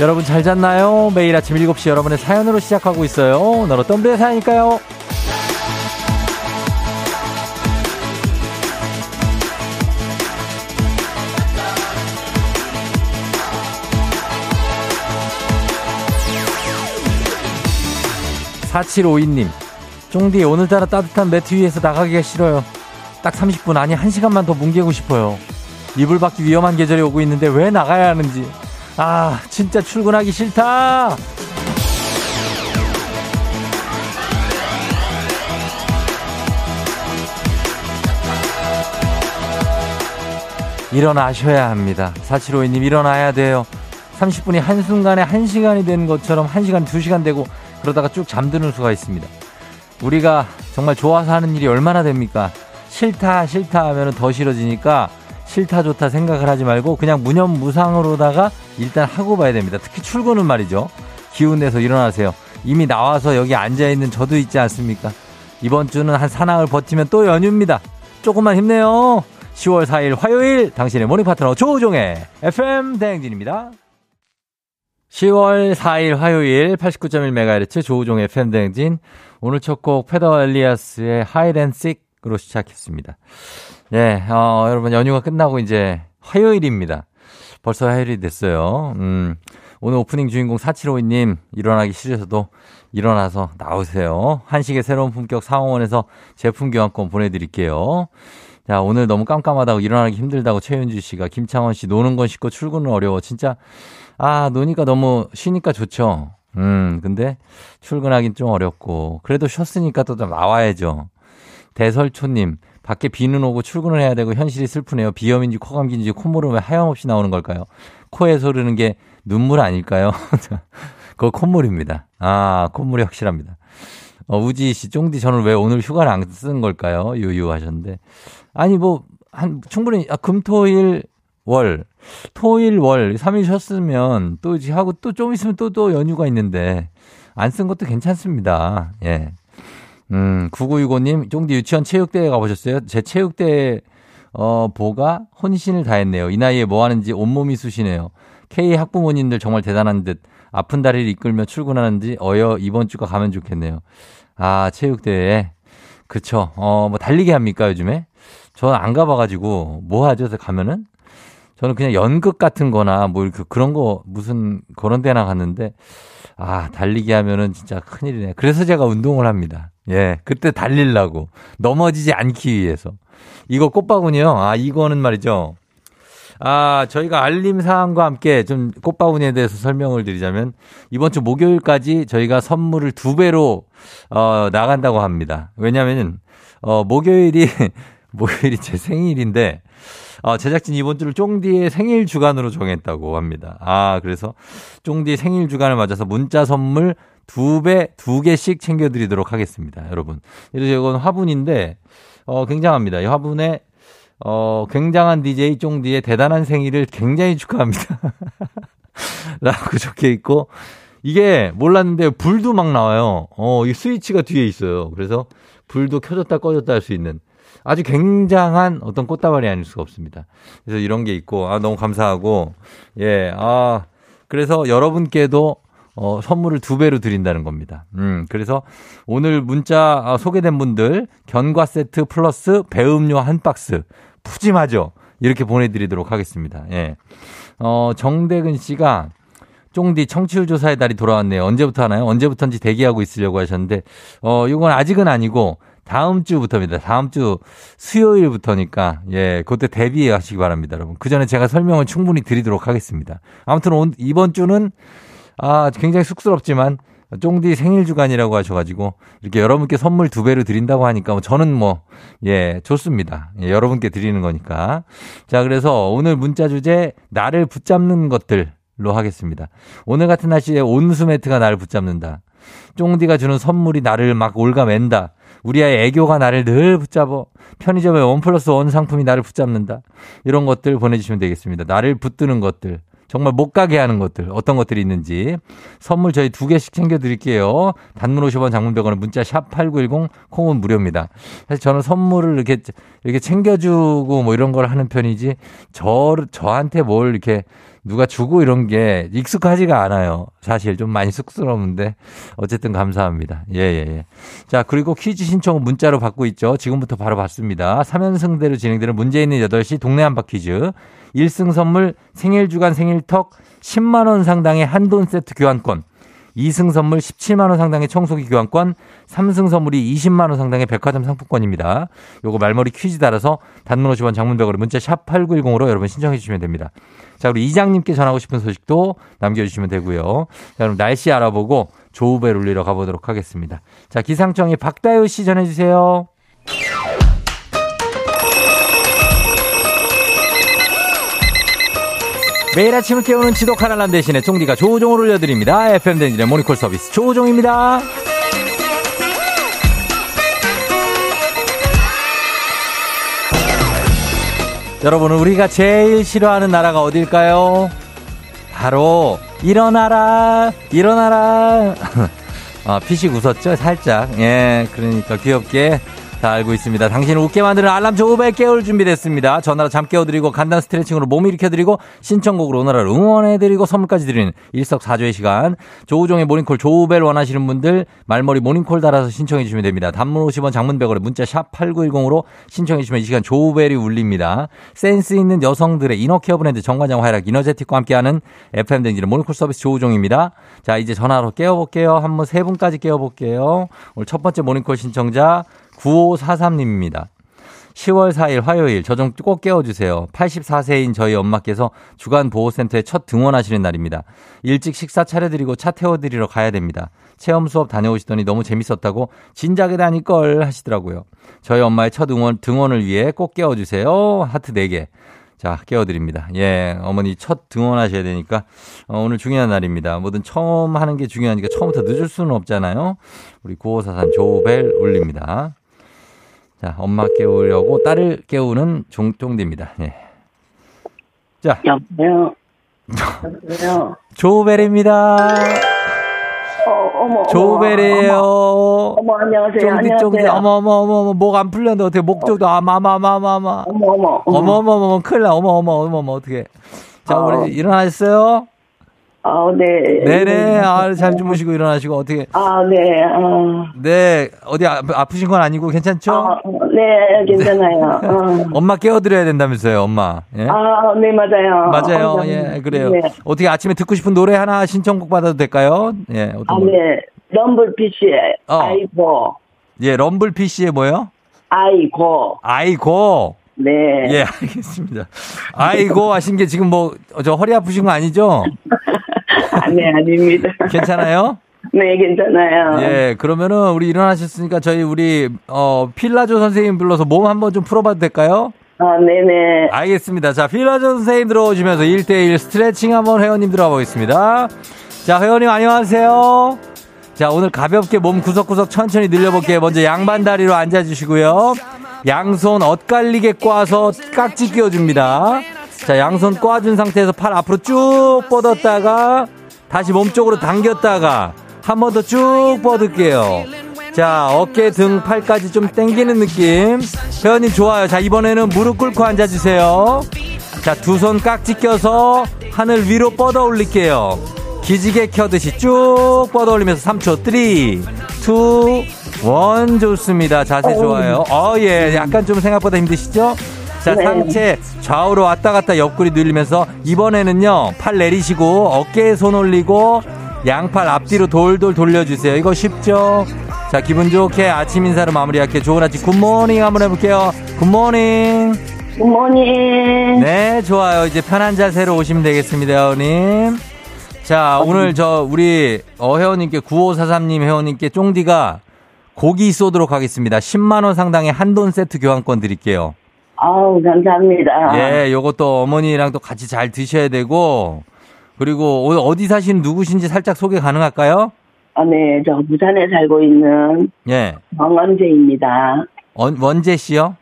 여러분 잘 잤나요? 매일 아침 7시 여러분의 사연으로 시작하고 있어요. 오늘 어떤 분의 사연일까요? 4752님, 쫑디 오늘따라 따뜻한 매트 위에서 나가기가 싫어요. 딱 30분 아니 1시간만 더 뭉개고 싶어요. 이불 밖이 위험한 계절이 오고 있는데 왜 나가야 하는지. 아, 진짜 출근하기 싫다! 일어나셔야 합니다. 4752님 일어나야 돼요. 30분이 한순간에 1시간이 되는 것처럼 1시간, 2시간 되고 그러다가 쭉 잠드는 수가 있습니다. 우리가 정말 좋아서 하는 일이 얼마나 됩니까? 싫다, 싫다 하면 더 싫어지니까 싫다, 좋다 생각을 하지 말고 그냥 무념무상으로다가 일단 하고 봐야 됩니다. 특히 출근은 말이죠. 기운 내서 일어나세요. 이미 나와서 여기 앉아있는 저도 있지 않습니까? 이번 주는 한 사나흘 버티면 또 연휴입니다. 조금만 힘내요. 10월 4일 화요일 당신의 모닝 파트너 조우종의 FM 대행진입니다. 10월 4일 화요일 89.1MHz 조우종의 FM 대행진 오늘 첫 곡 페더 엘리아스의 하이랜식으로 시작했습니다. 네, 어, 여러분 연휴가 끝나고 이제 화요일입니다. 벌써 화요일이 됐어요. 음, 오늘 오프닝 주인공 4752님 일어나기 싫어서도 일어나서 나오세요. 한식의 새로운 품격 상원에서 제품 교환권 보내드릴게요. 자, 오늘 너무 깜깜하다고 일어나기 힘들다고 최윤주 씨가 김창원 씨 노는 건 쉽고 출근은 어려워. 진짜 아, 노니까 너무 쉬니까 좋죠. 음, 근데 출근하긴 좀 어렵고 그래도 쉬었으니까 또 나와야죠. 대설초님, 밖에 비는 오고 출근을 해야 되고 현실이 슬프네요. 비염인지 코감기인지 콧물은 왜 하염없이 나오는 걸까요? 코에서 흐르는 게 눈물 아닐까요? 그거 콧물입니다. 아, 콧물이 확실합니다. 어, 우지 씨, 쫑디 저는 왜 오늘 휴가를 안 쓴 걸까요? 유유 하셨는데. 아니, 뭐, 한, 충분히, 아, 금, 토, 일, 월. 토 일, 월. 3일 쉬었으면 또 이제 하고 또 좀 있으면 또, 또 연휴가 있는데. 안 쓴 것도 괜찮습니다. 예. 음, 9965님, 쫑디 유치원 체육대회 가보셨어요? 제 체육대회, 어, 보가 혼신을 다했네요. 이 나이에 뭐 하는지 온몸이 쑤시네요. K 학부모님들 정말 대단한 듯 아픈 다리를 이끌며 출근하는지 어여 이번 주가 가면 좋겠네요. 아, 체육대회. 그쵸. 어, 뭐 달리기 합니까, 요즘에? 저는 안 가봐가지고, 뭐 하죠, 가면은? 저는 그냥 연극 같은 거나 뭐 이렇게 그런 거 무슨 그런 데나 갔는데, 아, 달리기 하면은 진짜 큰일이네. 그래서 제가 운동을 합니다. 예, 그때 달릴라고. 넘어지지 않기 위해서. 이거 꽃바구니요? 아, 이거는 말이죠. 아, 저희가 알림 사항과 함께 좀 꽃바구니에 대해서 설명을 드리자면 이번 주 목요일까지 저희가 선물을 두 배로 어, 나간다고 합니다. 왜냐면은 어, 목요일이 목요일이 제 생일인데 어, 제작진 이번 주를 쫑디의 생일 주간으로 정했다고 합니다. 아, 그래서 쫑디 생일 주간을 맞아서 문자 선물 두 배, 두 개씩 챙겨드리도록 하겠습니다. 여러분. 이건 화분인데, 어, 굉장합니다. 이 화분에, 어, 굉장한 DJ 쫑디의 대단한 생일을 굉장히 축하합니다. 라고 적혀 있고, 이게 몰랐는데 불도 막 나와요. 어, 이 스위치가 뒤에 있어요. 그래서 불도 켜졌다 꺼졌다 할 수 있는. 아주 굉장한 어떤 꽃다발이 아닐 수가 없습니다. 그래서 이런 게 있고, 아, 너무 감사하고, 예, 아, 그래서 여러분께도 어, 선물을 두 배로 드린다는 겁니다. 음, 그래서 오늘 문자 아, 소개된 분들 견과 세트 플러스 배음료 한 박스 푸짐하죠? 이렇게 보내드리도록 하겠습니다. 예. 어, 정대근 씨가 쫑디 청취율 조사의 달이 돌아왔네요. 언제부터 하나요? 언제부터인지 대기하고 있으려고 하셨는데, 어, 이건 아직은 아니고, 다음 주부터입니다. 다음 주 수요일부터니까 예, 그때 대비하시기 바랍니다, 여러분. 그 전에 제가 설명을 충분히 드리도록 하겠습니다. 아무튼 온, 이번 주는 아, 굉장히 쑥스럽지만 쫑디 생일 주간이라고 하셔가지고 이렇게 여러분께 선물 두 배로 드린다고 하니까 뭐 저는 뭐 예 좋습니다. 예, 여러분께 드리는 거니까 자 그래서 오늘 문자 주제 나를 붙잡는 것들로 하겠습니다. 오늘 같은 날씨에 온수 매트가 나를 붙잡는다. 쫑디가 주는 선물이 나를 막 올가맨다. 우리 아이 애교가 나를 늘 붙잡어. 편의점의 원 플러스 원 상품이 나를 붙잡는다. 이런 것들 보내주시면 되겠습니다. 나를 붙드는 것들. 정말 못 가게 하는 것들 어떤 것들이 있는지 선물 저희 두 개씩 챙겨드릴게요. 단문 50원 장문 100원은 문자 샵 8910 콩은 무료입니다. 사실 저는 선물을 이렇게 이렇게 챙겨주고 뭐 이런 걸 하는 편이지 저 저한테 뭘 이렇게 누가 주고 이런 게 익숙하지가 않아요. 사실 좀 많이 쑥스러운데 어쨌든 감사합니다. 예, 예, 예. 자, 그리고 퀴즈 신청은 문자로 받고 있죠. 지금부터 바로 받습니다. 3연승대로 진행되는 문제 있는 8시 동네 한바 퀴즈. 1승 선물 생일 주간 생일턱 10만 원 상당의 한돈 세트 교환권. 2승 선물 17만 원 상당의 청소기 교환권, 3승 선물이 20만 원 상당의 백화점 상품권입니다. 요거 말머리 퀴즈 따라서 단문 50원 장문백으로 문자 샵 8910으로 여러분 신청해 주시면 됩니다. 자, 우리 이장님께 전하고 싶은 소식도 남겨주시면 되고요. 자, 그럼 날씨 알아보고 조우벨 울리러 가보도록 하겠습니다. 자, 기상청의 박다효 씨 전해주세요. 매일 아침을 깨우는 지독 하나람 대신에 종디가 조종을 올려드립니다. FM 댕진의 모니콜 서비스 조종입니다. 여러분, 우리가 제일 싫어하는 나라가 어딜까요? 바로, 일어나라, 일어나라. 아, 피식 웃었죠? 살짝. 예, 그러니까 귀엽게 다 알고 있습니다. 당신을 웃게 만드는 알람 조우벨 깨울 준비됐습니다. 전화로 잠 깨워드리고 간단 스트레칭으로 몸 일으켜드리고 신청곡으로 오늘을 응원해드리고 선물까지 드리는 일석사조의 시간. 조우종의 모닝콜 조우벨 원하시는 분들 말머리 모닝콜 달아서 신청해 주시면 됩니다. 단문 50원 장문 100원에 문자 샵 8910으로 신청해 주시면 이 시간 조우벨이 울립니다. 센스 있는 여성들의 이너케어 브랜드 정관장 화이락 이너제틱과 함께하는 FM 댕지는 모닝콜 서비스 조우종입니다. 자 이제 전화로 깨워볼게요. 한번 세 분까지 깨워볼게요. 오늘 첫 번째 모닝콜 신청자 9543님입니다. 10월 4일 화요일 저 좀 꼭 깨워주세요. 84세인 저희 엄마께서 주간보호센터에 첫 등원하시는 날입니다. 일찍 식사 차려드리고 차 태워드리러 가야 됩니다. 체험 수업 다녀오시더니 너무 재밌었다고 진작에 다닐걸 하시더라고요. 저희 엄마의 첫 등원, 등원을 위해 꼭 깨워주세요. 하트 4개. 자, 깨워드립니다. 예, 어머니 첫 등원하셔야 되니까 어, 오늘 중요한 날입니다. 뭐든 처음 하는 게 중요하니까 처음부터 늦을 수는 없잖아요. 우리 9543 조벨 울립니다. 자, 엄마 깨우려고 딸을 깨우는 종종대입니다. 예. 자. 여보세요. 여보세요. 조벨입니다. 어, 어머. 조벨이에요. 어머, 어머 안녕하세요. 쫑디. 쫑디 어머 어머 어머 어머 목 안 풀렸는데 어떻게 목 쪽도 아마마마마마 어머, 어머. 어머 어머 어머 큰일 나 어머 어머 어머 어머 어떻게 자 어. 우리 일어나셨어요? 아, 네. 네네 아, 잘 주무시고 일어나시고 어떻게 아, 네. 아, 네 어디 아, 아프신 건 아니고 괜찮죠? 아, 네, 괜찮아요. 어. 엄마 깨워드려야 된다면서요 엄마 예? 아, 네, 맞아요. 맞아요 어, 예 그래요 네. 어떻게 아침에 듣고 싶은 노래 하나 신청곡 받아도 될까요? 예 어떤 아, 거? 네. 럼블피쉬의 어. 아이고. 예 럼블 PC의 뭐요? 아이고. 아이고 네. 예, 알겠습니다. 아이고 하신 게 지금 뭐 저 허리 아프신 거 아니죠? 아, 네, 아닙니다. 괜찮아요? 네, 괜찮아요. 예, 그러면은 우리 일어나셨으니까 저희 우리 어 필라조 선생님 불러서 몸 한번 좀 풀어봐도 될까요? 아, 네네. 알겠습니다. 자, 필라조 선생님 들어오시면서 1대1 스트레칭 한번 회원님 들어가 보겠습니다. 자, 회원님 안녕하세요. 자, 오늘 가볍게 몸 구석구석 천천히 늘려볼게요. 먼저 양반 다리로 앉아주시고요. 양손 엇갈리게 꽈서 깍지 끼워줍니다. 자, 양손 꽈준 상태에서 팔 앞으로 쭉 뻗었다가 다시 몸쪽으로 당겼다가 한 번 더 쭉 뻗을게요. 자, 어깨, 등, 팔까지 좀 당기는 느낌. 회원님 좋아요. 자, 이번에는 무릎 꿇고 앉아주세요. 자, 두 손 깍지 껴서 하늘 위로 뻗어 올릴게요. 기지개 켜듯이 쭉 뻗어 올리면서 3초, 3, 2, 1 좋습니다. 자세 좋아요. 어, 예. 약간 좀 생각보다 힘드시죠? 자, 네. 상체 좌우로 왔다 갔다 옆구리 늘리면서 이번에는요, 팔 내리시고 어깨에 손 올리고 양팔 앞뒤로 돌돌 돌려주세요. 이거 쉽죠? 자, 기분 좋게 아침 인사로 마무리할게요. 좋은 아침 굿모닝 한번 해볼게요. 굿모닝. 굿모닝. 네, 좋아요. 이제 편한 자세로 오시면 되겠습니다, 회원님. 자, 오늘 저 우리 어 회원님께 9543님 회원님께 쫑디가 고기 쏘도록 하겠습니다. 10만 원 상당의 한돈 세트 교환권 드릴게요. 아우, 감사합니다. 예, 요것도 어머니랑 또 같이 잘 드셔야 되고 그리고 어디 사시는 누구신지 살짝 소개 가능할까요? 아, 네, 저 부산에 살고 있는 예. 정언재입니다. 원, 원재 씨요?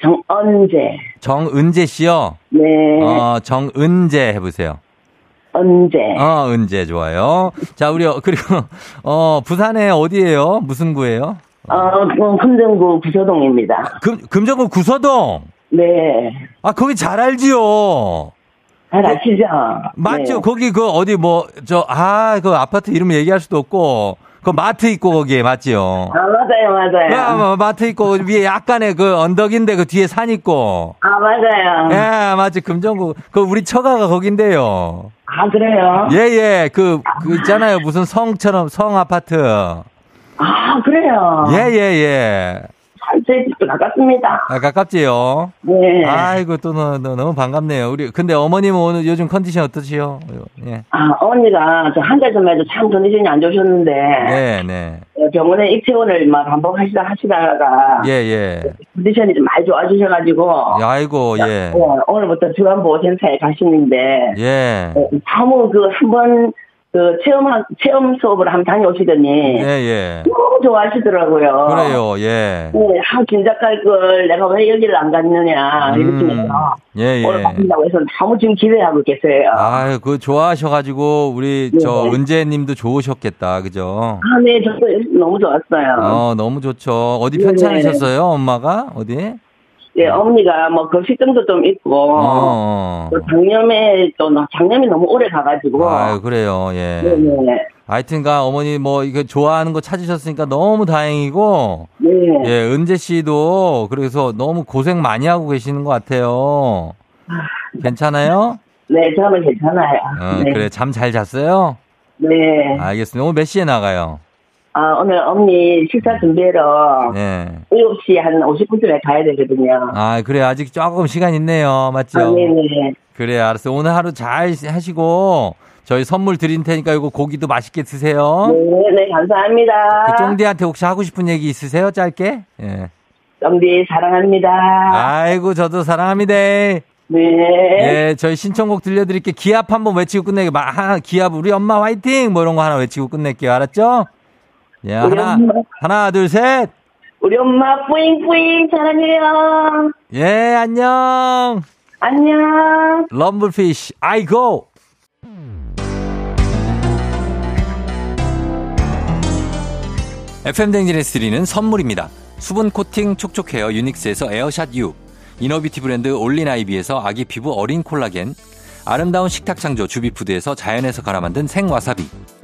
정언재. 정은재 씨요? 네, 어, 정은재 해보세요. 언재. 어, 은재 좋아요. 자, 우리, 어, 그리고, 어, 부산에 어디예요? 무슨 구예요? 어, 그 금정구 구서동입니다. 금, 금정구 구서동. 네. 아, 거기 잘 알지요. 잘 아시죠? 맞죠? 네. 거기 그 어디 뭐 저 아 그 아파트 이름 얘기할 수도 없고 그 마트 있고 거기에 맞지요? 아, 맞아요, 맞아요. 야, 뭐 마트 있고 위에 약간의 그 언덕인데 그 뒤에 산 있고. 아, 맞아요. 예, 맞지. 금정구. 그 우리 처가가 거긴데요. 아, 그래요? 예, 예. 그, 그 있잖아요. 무슨 성처럼 성 아파트. 아, 그래요? 예, 예, 예. 집도 가깝습니다. 아, 가깝지요? 네. 아이고, 또 너, 너, 너무 반갑네요. 우리, 근데 어머님은 오늘 요즘 컨디션 어떠시요? 예. 아, 어머니가 저 한 달 전에도 참 컨디션이 안 좋으셨는데, 네, 네. 어, 병원에 입퇴원을 막 반복하시다 하시다가, 예, 예. 컨디션이 좀 많이 좋아지셔가지고, 아이고, 예. 어, 오늘부터 주간보호센터에 가시는데, 예. 어, 너무 그 한 번, 그 체험, 체험 수업을 한번 다녀오시더니, 예, 예. 너무 좋아하시더라고요. 그래요, 예. 네, 아, 진작 갈걸 내가 왜 여기를 안 갔느냐, 음. 이러시면서, 예, 오늘 예. 가신다고 해서 너무 지금 기대하고 계세요. 아유, 그 좋아하셔가지고 우리 네. 저 은재님도 좋으셨겠다, 그죠? 아, 네, 저도 너무 좋았어요. 어, 너무 좋죠. 어디 네. 편찮으셨어요, 엄마가? 어디? 예, 어머니가 뭐 거식증도 좀 있고, 어. 또 장염에 또 너- 장염이 너무 오래 가가지고. 아유, 그래요, 예. 네네. 하여튼가 어머니 뭐 이거 좋아하는 거 찾으셨으니까 너무 다행이고, 네. 예, 은재 씨도 그래서 너무 고생 많이 하고 계시는 것 같아요. 괜찮아요? 네, 저는 괜찮아요. 어, 네. 그래, 잠 잘 잤어요? 네. 알겠습니다. 오늘 몇 시에 나가요? 아, 오늘 어머니 식사 준비하러 네. 7시 한 50분쯤에 가야 되거든요. 아, 그래, 아직 조금 시간 있네요. 맞죠? 아, 네네. 그래, 알았어. 오늘 하루 잘 하시고, 저희 선물 드릴 테니까 이거 고기도 맛있게 드세요. 네, 네, 감사합니다. 그 쫑디한테 혹시 하고 싶은 얘기 있으세요? 짧게? 예. 쫑디 사랑합니다. 아이고, 저도 사랑합니다. 네. 예, 저희 신청곡 들려드릴게. 기합 한번 외치고 끝내게. 기합, 우리 엄마 화이팅! 뭐 이런 거 하나 외치고 끝낼게요. 알았죠? 예, 하나, 엄마. 하나, 둘, 셋! 우리 엄마 뿌잉뿌잉 사랑해요. 예, 안녕! 안녕. 럼블피쉬, 아이고! FM 댕진에서 드리는 선물입니다. 수분 코팅 촉촉 헤어 유닉스에서 에어샷 U, 이너비티 브랜드 올린 아이비에서 아기 피부 어린 콜라겐, 아름다운 식탁 창조 주비푸드에서 자연에서 갈아 만든 생와사비,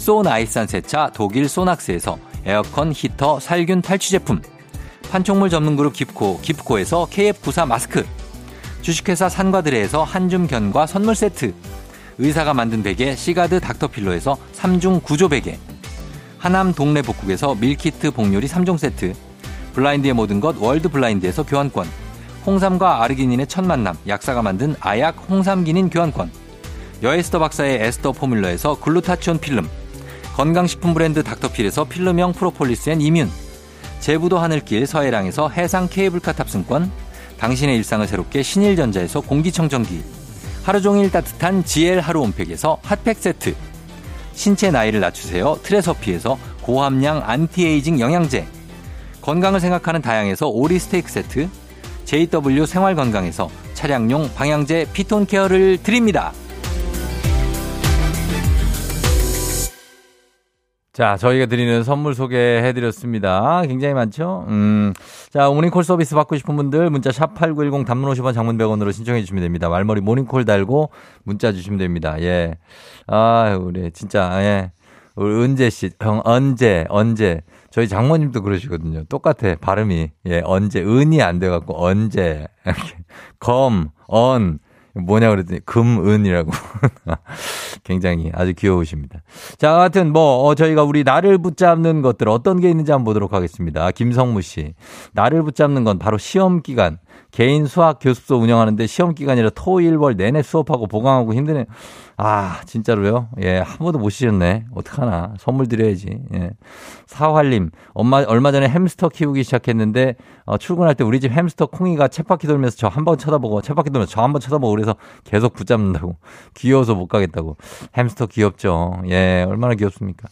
소 나이산 세차 독일 소낙스에서 에어컨 히터 살균 탈취 제품, 판촉물 전문 그룹 깁코 깁코에서 KF94 마스크, 주식회사 산과드레에서 한줌 견과 선물 세트, 의사가 만든 베개 시가드 닥터필로에서 3중 구조 베개, 하남 동네 복국에서 밀키트 복요리 3종 세트, 블라인드의 모든 것 월드 블라인드에서 교환권, 홍삼과 아르기닌의 첫 만남 약사가 만든 아약 홍삼기닌 교환권, 여에스더 박사의 에스더 포뮬러에서 글루타치온 필름, 건강식품 브랜드 닥터필에서 필름형 프로폴리스 앤 이뮨, 제부도 하늘길 서해랑에서 해상 케이블카 탑승권, 당신의 일상을 새롭게 신일전자에서 공기청정기, 하루 종일 따뜻한 GL 하루 온팩에서 핫팩 세트, 신체 나이를 낮추세요. 트레서피에서 고함량 안티에이징 영양제, 건강을 생각하는 다양에서 오리 스테이크 세트, JW 생활건강에서 차량용 방향제 피톤 케어를 드립니다. 자, 저희가 드리는 선물 소개해드렸습니다. 굉장히 많죠? 음. 자, 모닝콜 서비스 받고 싶은 분들 문자 샵8910 단문 50원 장문 100원으로 신청해 주시면 됩니다. 말머리 모닝콜 달고 문자 주시면 됩니다. 예. 아, 우리 진짜, 예. 우리 은재 씨, 형, 언제, 언제. 저희 장모님도 그러시거든요. 똑같아, 발음이. 예, 언제. 은이 안 돼갖고, 언제. 검, 언. 뭐냐 그랬더니 금은이라고 굉장히 아주 귀여우십니다. 자, 하여튼 뭐 어, 저희가 우리 나를 붙잡는 것들 어떤 게 있는지 한번 보도록 하겠습니다. 김성무 씨. 나를 붙잡는 건 바로 시험 기간. 개인 수학 교습소 운영하는데 시험 기간이라 토, 일, 월 내내 수업하고 보강하고 힘드네. 아, 진짜로요? 예, 한 번도 못 쉬셨네. 어떡하나. 선물 드려야지. 예. 사활님, 엄마, 얼마 전에 햄스터 키우기 시작했는데, 어, 출근할 때 우리 집 햄스터 콩이가 쳇바퀴 돌면서 저 한 번 쳐다보고, 쳇바퀴 돌면서 저 한 번 쳐다보고 그래서 계속 붙잡는다고. 귀여워서 못 가겠다고. 햄스터 귀엽죠. 예, 얼마나 귀엽습니까?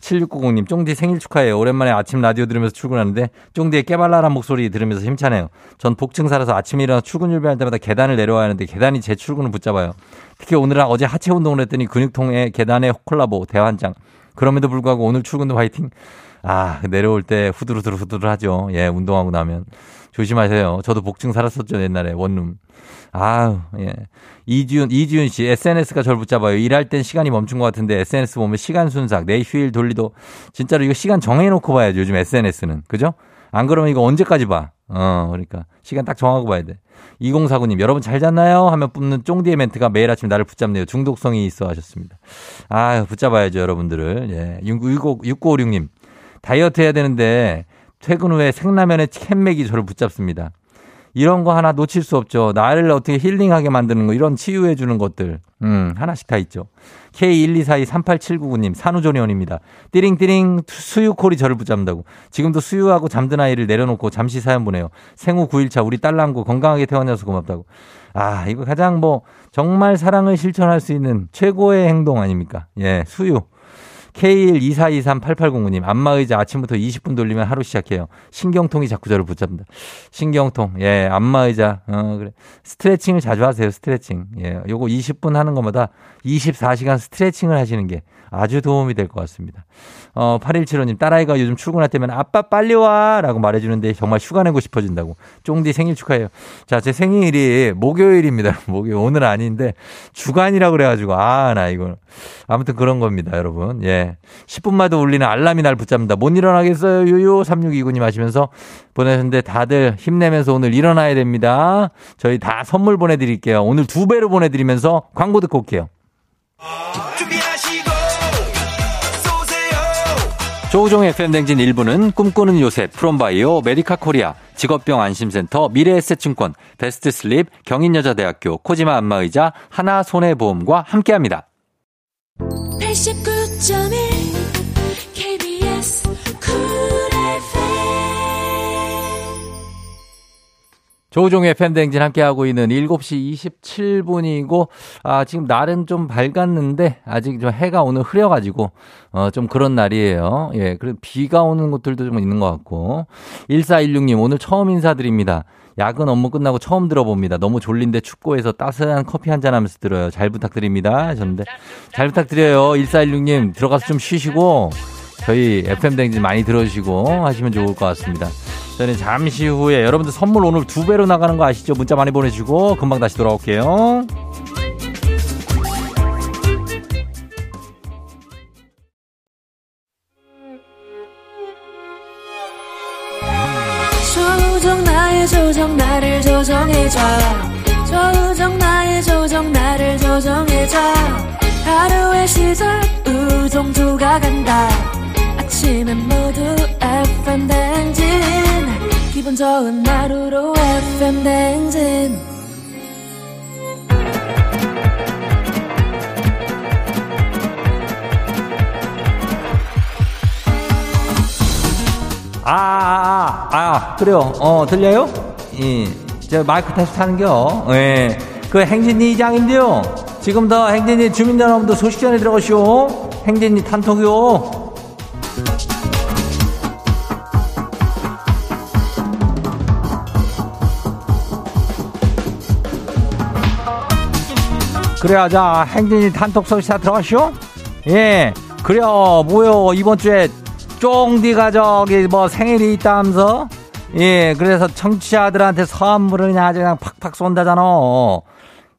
7690님, 쫑디 생일 축하해요. 오랜만에 아침 라디오 들으면서 출근하는데, 쫑디의 깨발랄한 목소리 들으면서 힘차네요. 전 복층 살아서 아침에 일어나 출근 준비할 때마다 계단을 내려와야 하는데, 계단이 제 출근을 붙잡아요. 특히 오늘은 어제 하체 운동을 했더니 근육통에 계단에 콜라보, 대환장. 그럼에도 불구하고 오늘 출근도 화이팅. 아, 내려올 때 후두루두루 후두루 하죠. 예, 운동하고 나면. 조심하세요. 저도 복층 살았었죠, 옛날에, 원룸. 아우, 예. 이지훈, 이지훈 씨, SNS가 저를 붙잡아요. 일할 땐 시간이 멈춘 것 같은데 SNS 보면 시간 순삭, 내 휴일 돌리도. 진짜로 이거 시간 정해놓고 봐야죠, 요즘 SNS는. 그죠? 안 그러면 이거 언제까지 봐? 어, 그러니까. 시간 딱 정하고 봐야 돼. 2049님, 여러분 잘 잤나요? 하면 뽑는 쫑디의 멘트가 매일 아침 나를 붙잡네요. 중독성이 있어 하셨습니다. 아유, 붙잡아야죠, 여러분들을. 예. 6956님, 다이어트 해야 되는데 퇴근 후에 생라면에 캔맥이 저를 붙잡습니다. 이런 거 하나 놓칠 수 없죠. 나를 어떻게 힐링하게 만드는 거, 이런 치유해 주는 것들. 음, 하나씩 다 있죠. K124238799님, 산후조리원입니다. 띠링띠링 수유콜이 저를 붙잡는다고. 지금도 수유하고 잠든 아이를 내려놓고 잠시 사연 보내요. 생후 9일차 우리 딸랑구 건강하게 태어나서 고맙다고. 아, 이거 가장 뭐 정말 사랑을 실천할 수 있는 최고의 행동 아닙니까? 예, 수유. K124238809님, 안마의자 아침부터 20분 돌리면 하루 시작해요. 신경통이 자꾸 저를 붙잡는다. 신경통, 예, 안마의자, 어, 그래. 스트레칭을 자주 하세요, 스트레칭. 예, 요거 20분 하는 것마다 24시간 스트레칭을 하시는 게 아주 도움이 될 것 같습니다. 어, 8175님, 딸아이가 요즘 출근할 때면 아빠 빨리 와! 라고 말해주는데 정말 휴가 내고 싶어진다고. 쫑디 생일 축하해요. 자, 제 생일이 목요일입니다. 목요일. 오늘 아닌데 주간이라고 그래가지고, 아, 나 이거. 아무튼 그런 겁니다, 여러분. 예. 10분마다 울리는 알람이 날 붙잡는다. 못 일어나겠어요, 유유. 3629님 하시면서 보내셨는데 다들 힘내면서 오늘 일어나야 됩니다. 저희 다 선물 보내드릴게요. 오늘 두 배로 보내드리면서 광고 듣고 올게요. 조우종의 FM댕진 1부는 꿈꾸는 요셉, 프롬바이오, 메디카 코리아, 직업병 안심센터, 미래에셋증권, 베스트슬립, 경인여자대학교, 코지마 안마의자, 하나손해보험과 함께합니다. 89.1 조우종의 팬댕진 함께하고 있는 7시 27분이고, 아, 지금 날은 좀 밝았는데, 아직 좀 해가 오늘 흐려가지고, 어, 좀 그런 날이에요. 예, 그리고 비가 오는 곳들도 좀 있는 것 같고. 1416님, 오늘 처음 인사드립니다. 야근 업무 끝나고 처음 들어봅니다. 너무 졸린데 해서 따스한 커피 한 잔 하면서 들어요. 잘 부탁드립니다. 하셨는데. 잘 부탁드려요. 1416님, 들어가서 좀 쉬시고, 저희 FM댕진 많이 들어주시고 하시면 좋을 것 같습니다. 저는 잠시 후에 여러분들 선물 오늘 두 배로 나가는 거 아시죠? 문자 많이 보내주시고 금방 다시 돌아올게요. 조정 나의 조정 나를 조정해줘 조정 나의 조정 나를 조정해줘 하루의 시절 우정조가 간다 아침엔 모두 FM 댕진 기분 좋은 하루로 FM 댕진 아, 아, 아, 아, 그래요. 어, 들려요? 예. 저 마이크 테스트 하는겨. 예. 그 행진이 이장인데요. 지금 더 행진이 주민 여러분들 소식 전에 들어가시오. 행진이 단톡이요. 그래야 자 행진이 단톡 소식사 들어가시오. 예. 그래요. 뭐요 이번 주에 쫑디가 저기 뭐 생일이 있다면서? 예, 그래서 청취자들한테 선물을 그냥 아주 그냥 팍팍 쏜다잖아.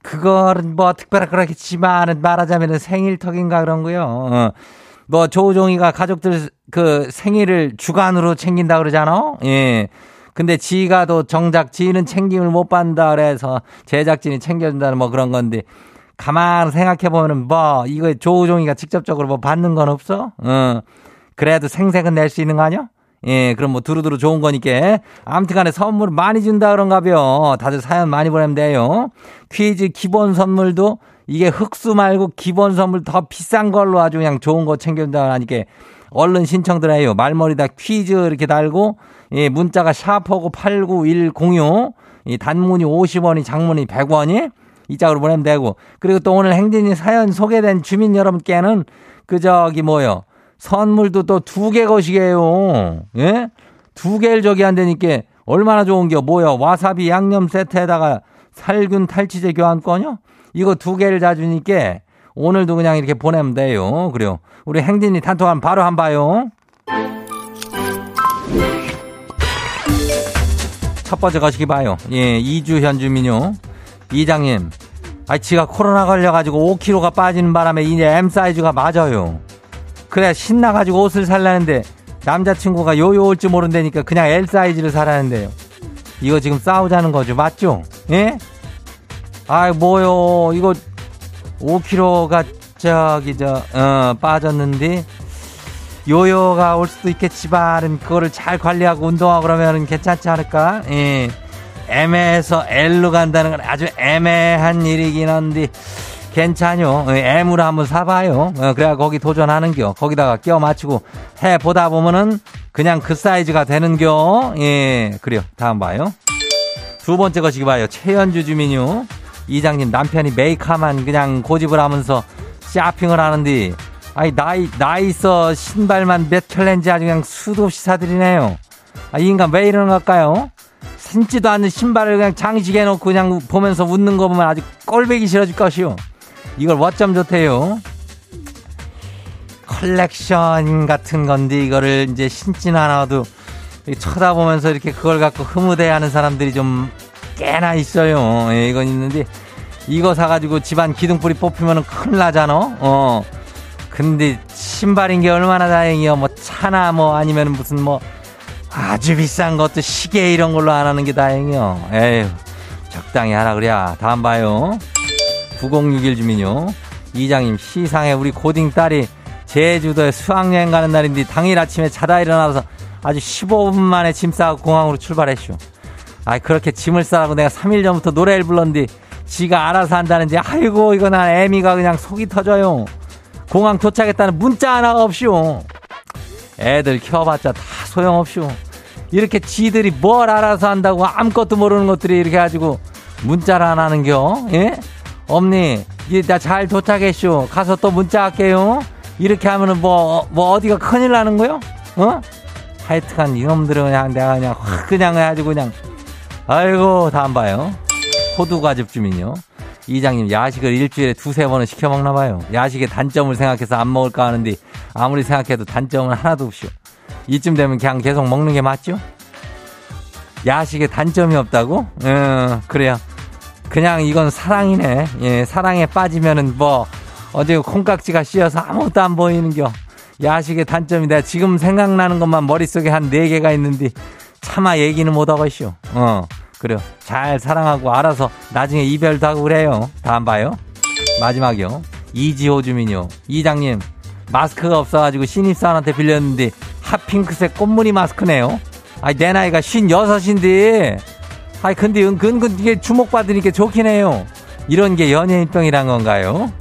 그거는 뭐 특별한 그렇겠지만 말하자면 생일턱인가 그런 거요. 어. 뭐 조종이가 가족들 그 생일을 주간으로 챙긴다 그러잖아. 예. 근데 지가 또 정작 지는 챙김을 못 받는다 그래서 제작진이 챙겨준다는 뭐 그런 건데 가만 생각해 보면은 뭐 이거 조종이가 직접적으로 뭐 받는 건 없어. 어. 그래도 생색은 낼 수 있는 거 아니야? 예, 그럼 뭐 두루두루 좋은 거니까. 아무튼 간에 선물 많이 준다 그런가벼. 다들 사연 많이 보내면 돼요. 퀴즈 기본 선물도 이게 흑수 말고 기본 선물 더 비싼 걸로 아주 그냥 좋은 거 챙겨준다 하니까 얼른 신청들 해요. 말머리다 퀴즈 이렇게 달고, 예, 문자가 샤퍼고 89106, 이 단문이 50원이 장문이 100원이 이 짝으로 보내면 되고, 그리고 또 오늘 행진이 사연 소개된 주민 여러분께는 그 저기 뭐요. 선물도 또 두 개 거시게요. 예? 두 개를 저기 한다니까 얼마나 좋은겨. 뭐요. 와사비 양념 세트에다가 살균 탈취제 교환권요? 이거 두 개를 다 주니까 오늘도 그냥 이렇게 보내면 돼요. 그래요. 우리 행진이 단톡하면 바로 한 봐요. 첫 번째 거시기 봐요. 예, 이주현 주민요. 이장님, 아, 지가 코로나 걸려가지고 5kg가 빠지는 바람에 이제 M 사이즈가 맞아요. 그래, 신나가지고 옷을 살라는데 남자친구가 요요 올줄 모른다니까 그냥 L 사이즈를 사라는데요. 이거 지금 싸우자는 거죠. 맞죠? 예? 아이, 뭐요. 이거 5kg가 저기, 저, 어, 빠졌는데 요요가 올 수도 있겠지만 그거를 잘 관리하고 운동하고 그러면 괜찮지 않을까? 예. M에서 L로 간다는 건 아주 애매한 일이긴 한데 괜찮요. 예, M으로 한번 사봐요. 어, 그래야 거기 도전하는겨. 거기다가 끼워 맞추고 해 보다 보면은 그냥 그 사이즈가 되는겨. 예, 그래요. 다음 봐요. 두 번째 것이 봐요. 최현주 주민요. 이장님 남편이 메이크업만 그냥 고집을 하면서 쇼핑을 하는데 아이 나이 나이서 신발만 몇 켤렌지 아주 그냥 수도 없이 사들이네요. 아, 이 인간 왜 이러는 걸까요? 신지도 않는 신발을 그냥 장식해 놓고 그냥 보면서 웃는 거 보면 아주 꼴배기 싫어질 것이요. 이걸 어쩜 좋대요. 컬렉션 같은 건데 이거를 이제 신지는 않아도 쳐다보면서 이렇게 그걸 갖고 흐뭇해하는 사람들이 좀 꽤나 있어요. 예, 이건 있는데 이거 사가지고 집안 기둥뿌리 뽑히면 큰일 나잖아. 어. 근데 신발인 게 얼마나 다행이요. 뭐 차나 뭐 아니면 무슨 뭐 아주 비싼 것도 시계 이런 걸로 안 하는 게 다행이요. 에휴, 적당히 하라 그래야. 다음 봐요. 9061 주민요. 이장님, 시상에 우리 고딩 딸이 제주도에 수학여행 가는 날인데 당일 아침에 자다 일어나서 아주 15분 만에 짐 싸고 공항으로 출발했쇼. 아, 그렇게 짐을 싸고 내가 3일 전부터 노래를 불렀는데 지가 알아서 한다는지 아이고 이거 난 애미가 그냥 속이 터져요. 공항 도착했다는 문자 하나가 없쇼. 애들 키워봤자 다 소용없쇼. 이렇게 지들이 뭘 알아서 한다고 아무것도 모르는 것들이 이렇게 가지고 문자를 안 하는겨? 예? 엄니, 나 잘 도착했쇼. 가서 또 문자 할게요. 이렇게 하면은 뭐, 뭐 어디가 큰일 나는 거요? 어? 하여튼간 이놈들은 그냥 내가 그냥 확 그냥 해가지고 그냥 아이고 다음 봐요. 호두과즙 주민요. 이장님 야식을 일주일에 두세 번은 시켜 먹나 봐요. 야식의 단점을 생각해서 안 먹을까 하는데 아무리 생각해도 단점은 하나도 없쇼. 이쯤 되면 그냥 계속 먹는 게 맞죠? 야식에 단점이 없다고? 음, 그래요. 그냥 이건 사랑이네. 예, 사랑에 빠지면은 뭐, 어제 콩깍지가 씌어서 아무것도 안 보이는겨. 야식의 단점이 내가 지금 생각나는 것만 머릿속에 한 네 개가 있는데 차마 얘기는 못하겠쇼. 어, 그래요. 잘 사랑하고 알아서 나중에 이별도 하고 그래요. 다음 봐요. 마지막이요. 이지호 주민요. 이장님, 마스크가 없어가지고 신입사원한테 빌렸는데 핫핑크색 꽃무늬 마스크네요. 아니, 내 나이가 56인데. 아니, 근데 은근, 근 이게 주목받으니까 좋긴 해요. 이런 게 연예인병이란 건가요?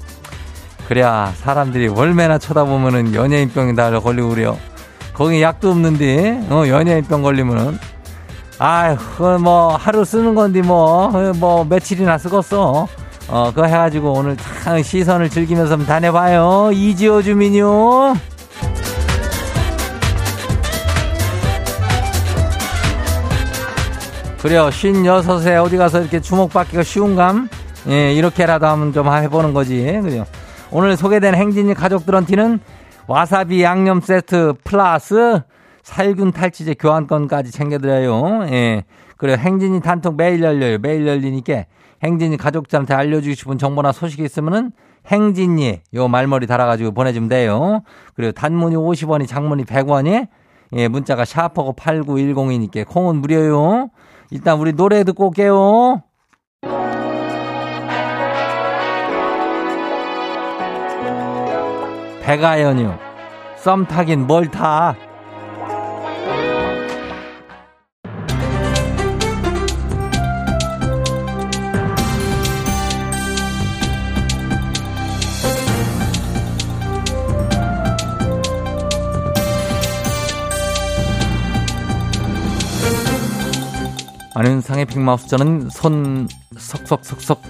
그래야 사람들이 얼마나 쳐다보면은 연예인병이 다 걸리고 그래요. 거기 약도 없는데, 어, 연예인병 걸리면은. 아휴, 뭐, 하루 쓰는 건데 뭐, 뭐, 며칠이나 쓰겠어. 어, 그거 해가지고 오늘 참 시선을 즐기면서 다녀봐요. 이지호 주민요. 그래요. 쉰 여섯에 어디 가서 이렇게 주목받기가 쉬운감? 예, 이렇게라도 한번 좀 해보는 거지. 그래요. 오늘 소개된 행진이 가족들한테는 와사비 양념 세트 플러스 살균 탈취제 교환권까지 챙겨드려요. 예. 그래요. 행진이 단톡 매일 열려요. 매일 열리니까 행진이 가족들한테 알려주고 싶은 정보나 소식이 있으면은 행진이 요 말머리 달아가지고 보내주면 돼요. 그리고 단문이 50원이 장문이 100원이 예, 문자가 샤퍼고 8910이니까 콩은 무료요. 일단 우리 노래 듣고 올게요. 백아연이요. 썸 타긴 뭘 타. 안윤상의 빅마우스 저는 손 석석석석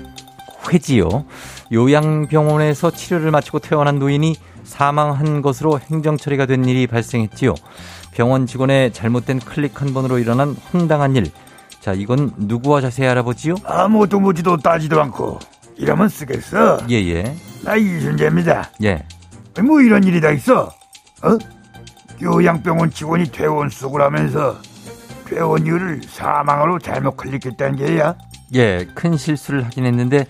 회지요. 요양병원에서 치료를 마치고 퇴원한 노인이 사망한 것으로 행정 처리가 된 일이 발생했지요. 병원 직원의 잘못된 클릭 한 번으로 일어난 황당한 일. 자, 이건 누구와 자세히 알아보지요? 아무것도 묻지도 따지도 않고 이러면 쓰겠어. 예, 예. 나 이순재입니다. 예. 뭐 이런 일이 다 있어? 어? 요양병원 직원이 퇴원수속을 하면서 퇴원 이유를 사망으로 잘못 클릭했다는 게야? 예, 큰 실수를 하긴 했는데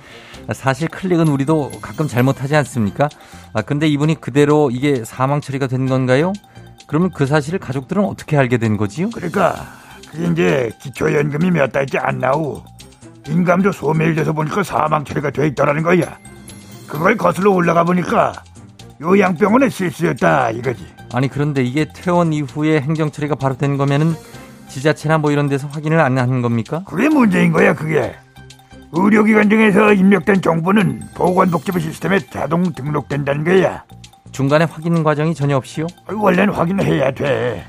사실 클릭은 우리도 가끔 잘못하지 않습니까? 아, 근데 이분이 그대로 이게 사망 처리가 된 건가요? 그러면 그 사실을 가족들은 어떻게 알게 된 거지요? 그러니까 그게 이제 기초연금이 몇 달째 안 나오고 인감도 소멸돼서 보니까 사망 처리가 돼 있더라는 거야. 그걸 거슬러 올라가 보니까 요양병원의 실수였다 이거지. 아니 그런데 이게 퇴원 이후에 행정 처리가 바로 된 거면은 지자체나 뭐 이런 데서 확인을 안한 겁니까? 그게 문제인 거야 그게. 의료기관 등에서 입력된 정보는 보건복지부 시스템에 자동 등록된다는 거야. 중간에 확인 과정이 전혀 없이요? 원래는 확인해야 돼.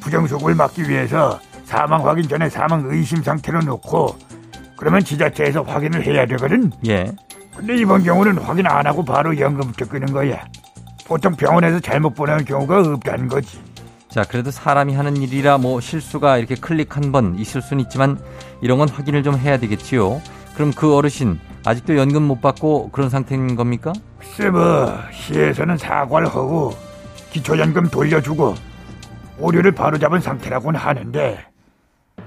부정속을 막기 위해서 사망 확인 전에 사망 의심 상태로 놓고 그러면 지자체에서 확인을 해야 되거든. 예. 근데 이번 경우는 확인 안 하고 바로 연금부터 끄는 거야. 보통 병원에서 잘못 보내는 경우가 없다는 거지. 자, 그래도 사람이 하는 일이라 뭐 실수가 이렇게 클릭 한 번 있을 수는 있지만 이런 건 확인을 좀 해야 되겠지요. 그럼 그 어르신 아직도 연금 못 받고 그런 상태인 겁니까? 글쎄 뭐 시에서는 사과를 하고 기초연금 돌려주고 오류를 바로잡은 상태라고는 하는데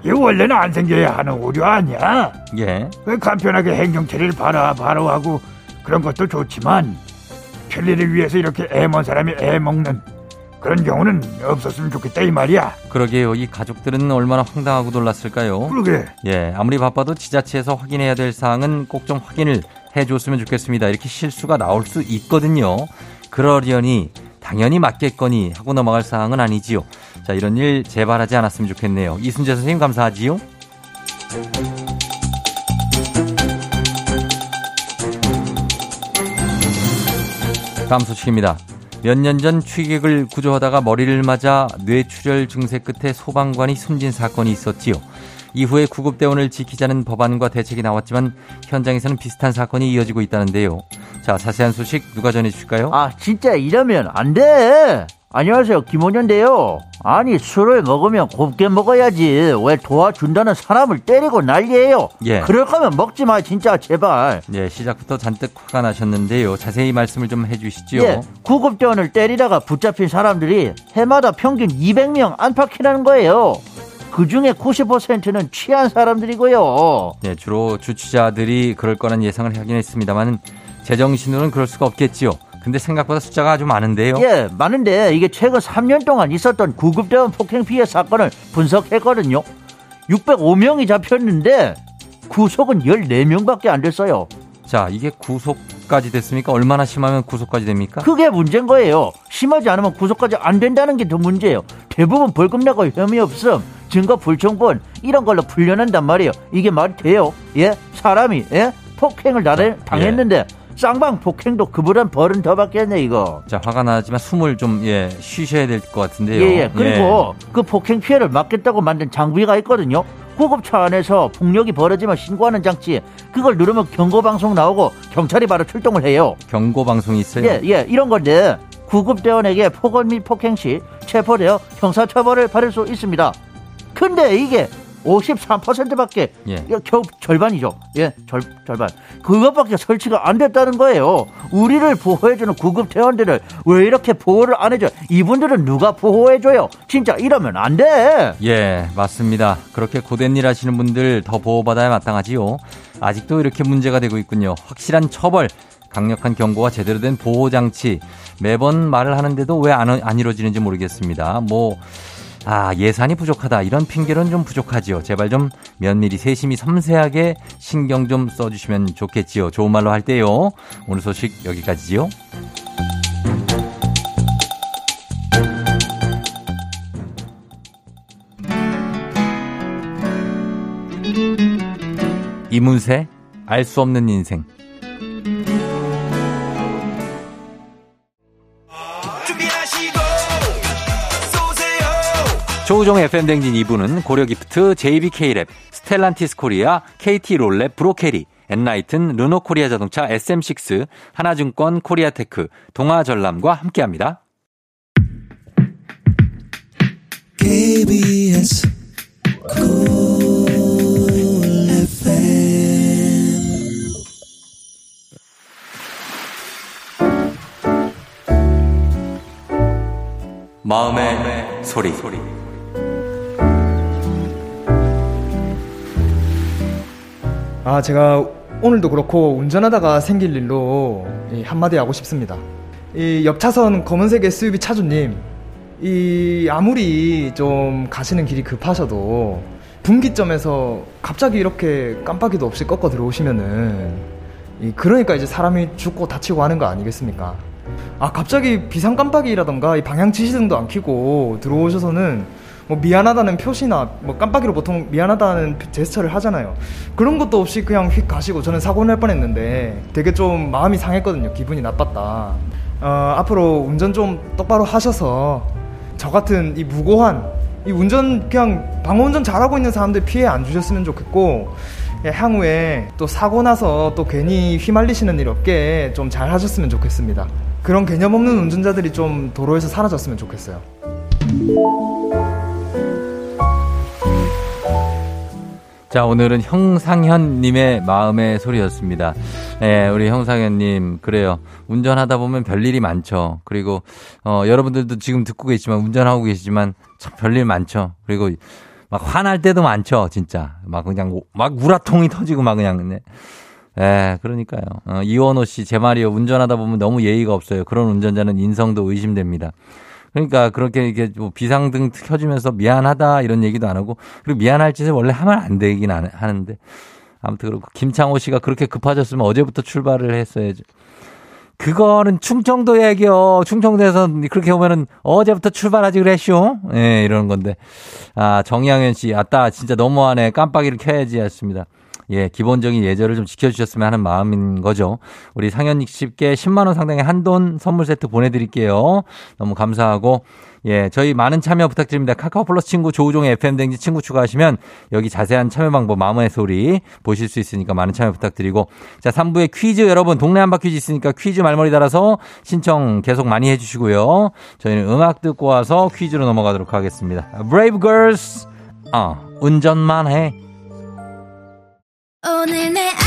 이 원래는 안 생겨야 하는 오류 아니야? 예. 그 간편하게 행정 처리를 바로 바로 하고 그런 것도 좋지만 편리를 위해서 이렇게 애먼 사람이 애 먹는 그런 경우는 없었으면 좋겠다 이 말이야. 그러게요. 이 가족들은 얼마나 황당하고 놀랐을까요? 그러게. 예. 아무리 바빠도 지자체에서 확인해야 될 사항은 꼭 좀 확인을 해줬으면 좋겠습니다. 이렇게 실수가 나올 수 있거든요. 그러려니 당연히 맞겠거니 하고 넘어갈 사항은 아니지요. 자, 이런 일 재발하지 않았으면 좋겠네요. 이순재 선생님 감사하지요. 다음 소식입니다. 몇 년 전 취객을 구조하다가 머리를 맞아 뇌출혈 증세 끝에 소방관이 숨진 사건이 있었지요. 이후에 구급대원을 지키자는 법안과 대책이 나왔지만 현장에서는 비슷한 사건이 이어지고 있다는데요. 자, 자세한 소식 누가 전해 주실까요? 아, 진짜 이러면 안 돼! 안녕하세요, 김원현인데요. 아니, 술을 먹으면 곱게 먹어야지. 왜 도와준다는 사람을 때리고 난리예요? 예. 그럴 거면 먹지 마, 진짜, 제발. 예, 시작부터 잔뜩 화가 나셨는데요. 자세히 말씀을 좀 해주시죠. 예, 구급대원을 때리다가 붙잡힌 사람들이 해마다 평균 200명 안팎이라는 거예요. 그 중에 90%는 취한 사람들이고요. 예, 주로 주취자들이 그럴 거란 예상을 하긴 했습니다만 제정신으로는 그럴 수가 없겠지요. 근데 생각보다 숫자가 아주 많은데요. 예, 많은데 이게 최근 3년 동안 있었던 구급대원 폭행 피해 사건을 분석했거든요. 605명이 잡혔는데 구속은 14명밖에 안 됐어요. 자, 이게 구속까지 됐습니까? 얼마나 심하면 구속까지 됩니까? 그게 문제인 거예요. 심하지 않으면 구속까지 안 된다는 게 더 문제예요. 대부분 벌금 내고 혐의 없음, 증거 불충분 이런 걸로 풀려난단 말이에요. 이게 말이 돼요? 예? 사람이 예? 폭행을 나를 당했는데 쌍방 폭행도 그보단 벌은 더 받겠네 이거. 자, 화가 나지만 숨을 좀, 예, 쉬셔야 될 것 같은데요. 예예. 그리고 그 폭행 피해를 막겠다고 만든 장비가 있거든요. 구급차 안에서 폭력이 벌어지면 신고하는 장치 그걸 누르면 경고 방송 나오고 경찰이 바로 출동을 해요. 경고 방송이 있어요. 예, 예, 이런 건데 구급대원에게 폭언 및 폭행 시 체포되어 형사처벌을 받을 수 있습니다. 근데 이게 53%밖에 예. 겨우 절반이죠. 예, 절, 절반. 그것밖에 설치가 안 됐다는 거예요. 우리를 보호해주는 구급 대원들을 왜 이렇게 보호를 안 해줘? 이분들은 누가 보호해줘요? 진짜 이러면 안 돼. 예, 맞습니다. 그렇게 고된 일 하시는 분들 더 보호받아야 마땅하지요. 아직도 이렇게 문제가 되고 있군요. 확실한 처벌, 강력한 경고와 제대로 된 보호장치. 매번 말을 하는데도 왜 안 안 이루어지는지 모르겠습니다. 뭐, 아, 예산이 부족하다. 이런 핑계로는 좀 부족하지요. 제발 좀 면밀히 세심히 섬세하게 신경 좀 써주시면 좋겠지요. 좋은 말로 할 때요. 오늘 소식 여기까지지요. 이문세, 알 수 없는 인생. 조우종 FM댕진 2부는 고려기프트, JBK랩, 스텔란티스 코리아, KT 롤랩, 브로케리, 엔라이튼, 르노코리아 자동차, SM6, 하나증권, 코리아테크, 동아전람과 함께합니다. KBS 마음의, 소리. 아, 제가 오늘도 그렇고 운전하다가 생길 일로 이 한마디 하고 싶습니다. 이 옆차선 검은색 SUV 차주님, 이 아무리 좀 가시는 길이 급하셔도 분기점에서 갑자기 이렇게 깜빡이도 없이 꺾어 들어오시면은 이 그러니까 이제 사람이 죽고 다치고 하는 거 아니겠습니까? 아 갑자기 비상 깜빡이라던가 이 방향 지시등도 안 켜고 들어오셔서는 뭐 미안하다는 표시나 뭐 깜빡이로 보통 미안하다는 제스처를 하잖아요. 그런 것도 없이 그냥 휙 가시고 저는 사고 날 뻔했는데 되게 좀 마음이 상했거든요. 기분이 나빴다. 어, 앞으로 운전 좀 똑바로 하셔서 저 같은 이 무고한 이 운전 그냥 방어 운전 잘하고 있는 사람들 피해 안 주셨으면 좋겠고 예, 향후에 또 사고 나서 또 괜히 휘말리시는 일 없게 좀 잘 하셨으면 좋겠습니다. 그런 개념 없는 운전자들이 좀 도로에서 사라졌으면 좋겠어요. 자, 오늘은 형상현님의 마음의 소리였습니다. 예, 우리 형상현님, 그래요. 운전하다 보면 별일이 많죠. 그리고, 어, 여러분들도 지금 듣고 계시지만, 운전하고 계시지만, 참 별일 많죠. 그리고, 막 화날 때도 많죠, 진짜. 막 그냥, 막 우라통이 터지고 막 그냥, 네. 예, 그러니까요. 어, 이원호 씨, 제 말이요. 운전하다 보면 너무 예의가 없어요. 그런 운전자는 인성도 의심됩니다. 그러니까 그렇게 이게 뭐 비상등 켜주면서 미안하다 이런 얘기도 안 하고 그리고 미안할 짓을 원래 하면 안 되긴 하는데 아무튼 그렇고 김창호 씨가 그렇게 급하셨으면 어제부터 출발을 했어야죠. 그거는 충청도 얘기요. 충청도에서 그렇게 보면은 어제부터 출발하지 그랬쇼. 예, 네, 이러는 건데. 아, 정양현 씨, 아따, 진짜 너무하네. 깜빡이를 켜야지 했습니다. 예, 기본적인 예절을 좀 지켜주셨으면 하는 마음인 거죠. 우리 상현님 씨께 10만원 상당의 한돈 선물 세트 보내드릴게요. 너무 감사하고, 예, 저희 많은 참여 부탁드립니다. 카카오 플러스 친구 조우종의 FM댕지 친구 추가하시면 여기 자세한 참여 방법 마음의 소리 보실 수 있으니까 많은 참여 부탁드리고. 자, 3부에 퀴즈 여러분 동네 한바 퀴즈 있으니까 퀴즈 말머리 달아서 신청 계속 많이 해주시고요. 저희는 음악 듣고 와서 퀴즈로 넘어가도록 하겠습니다. Brave Girls, 어, 운전만 해. 오늘 내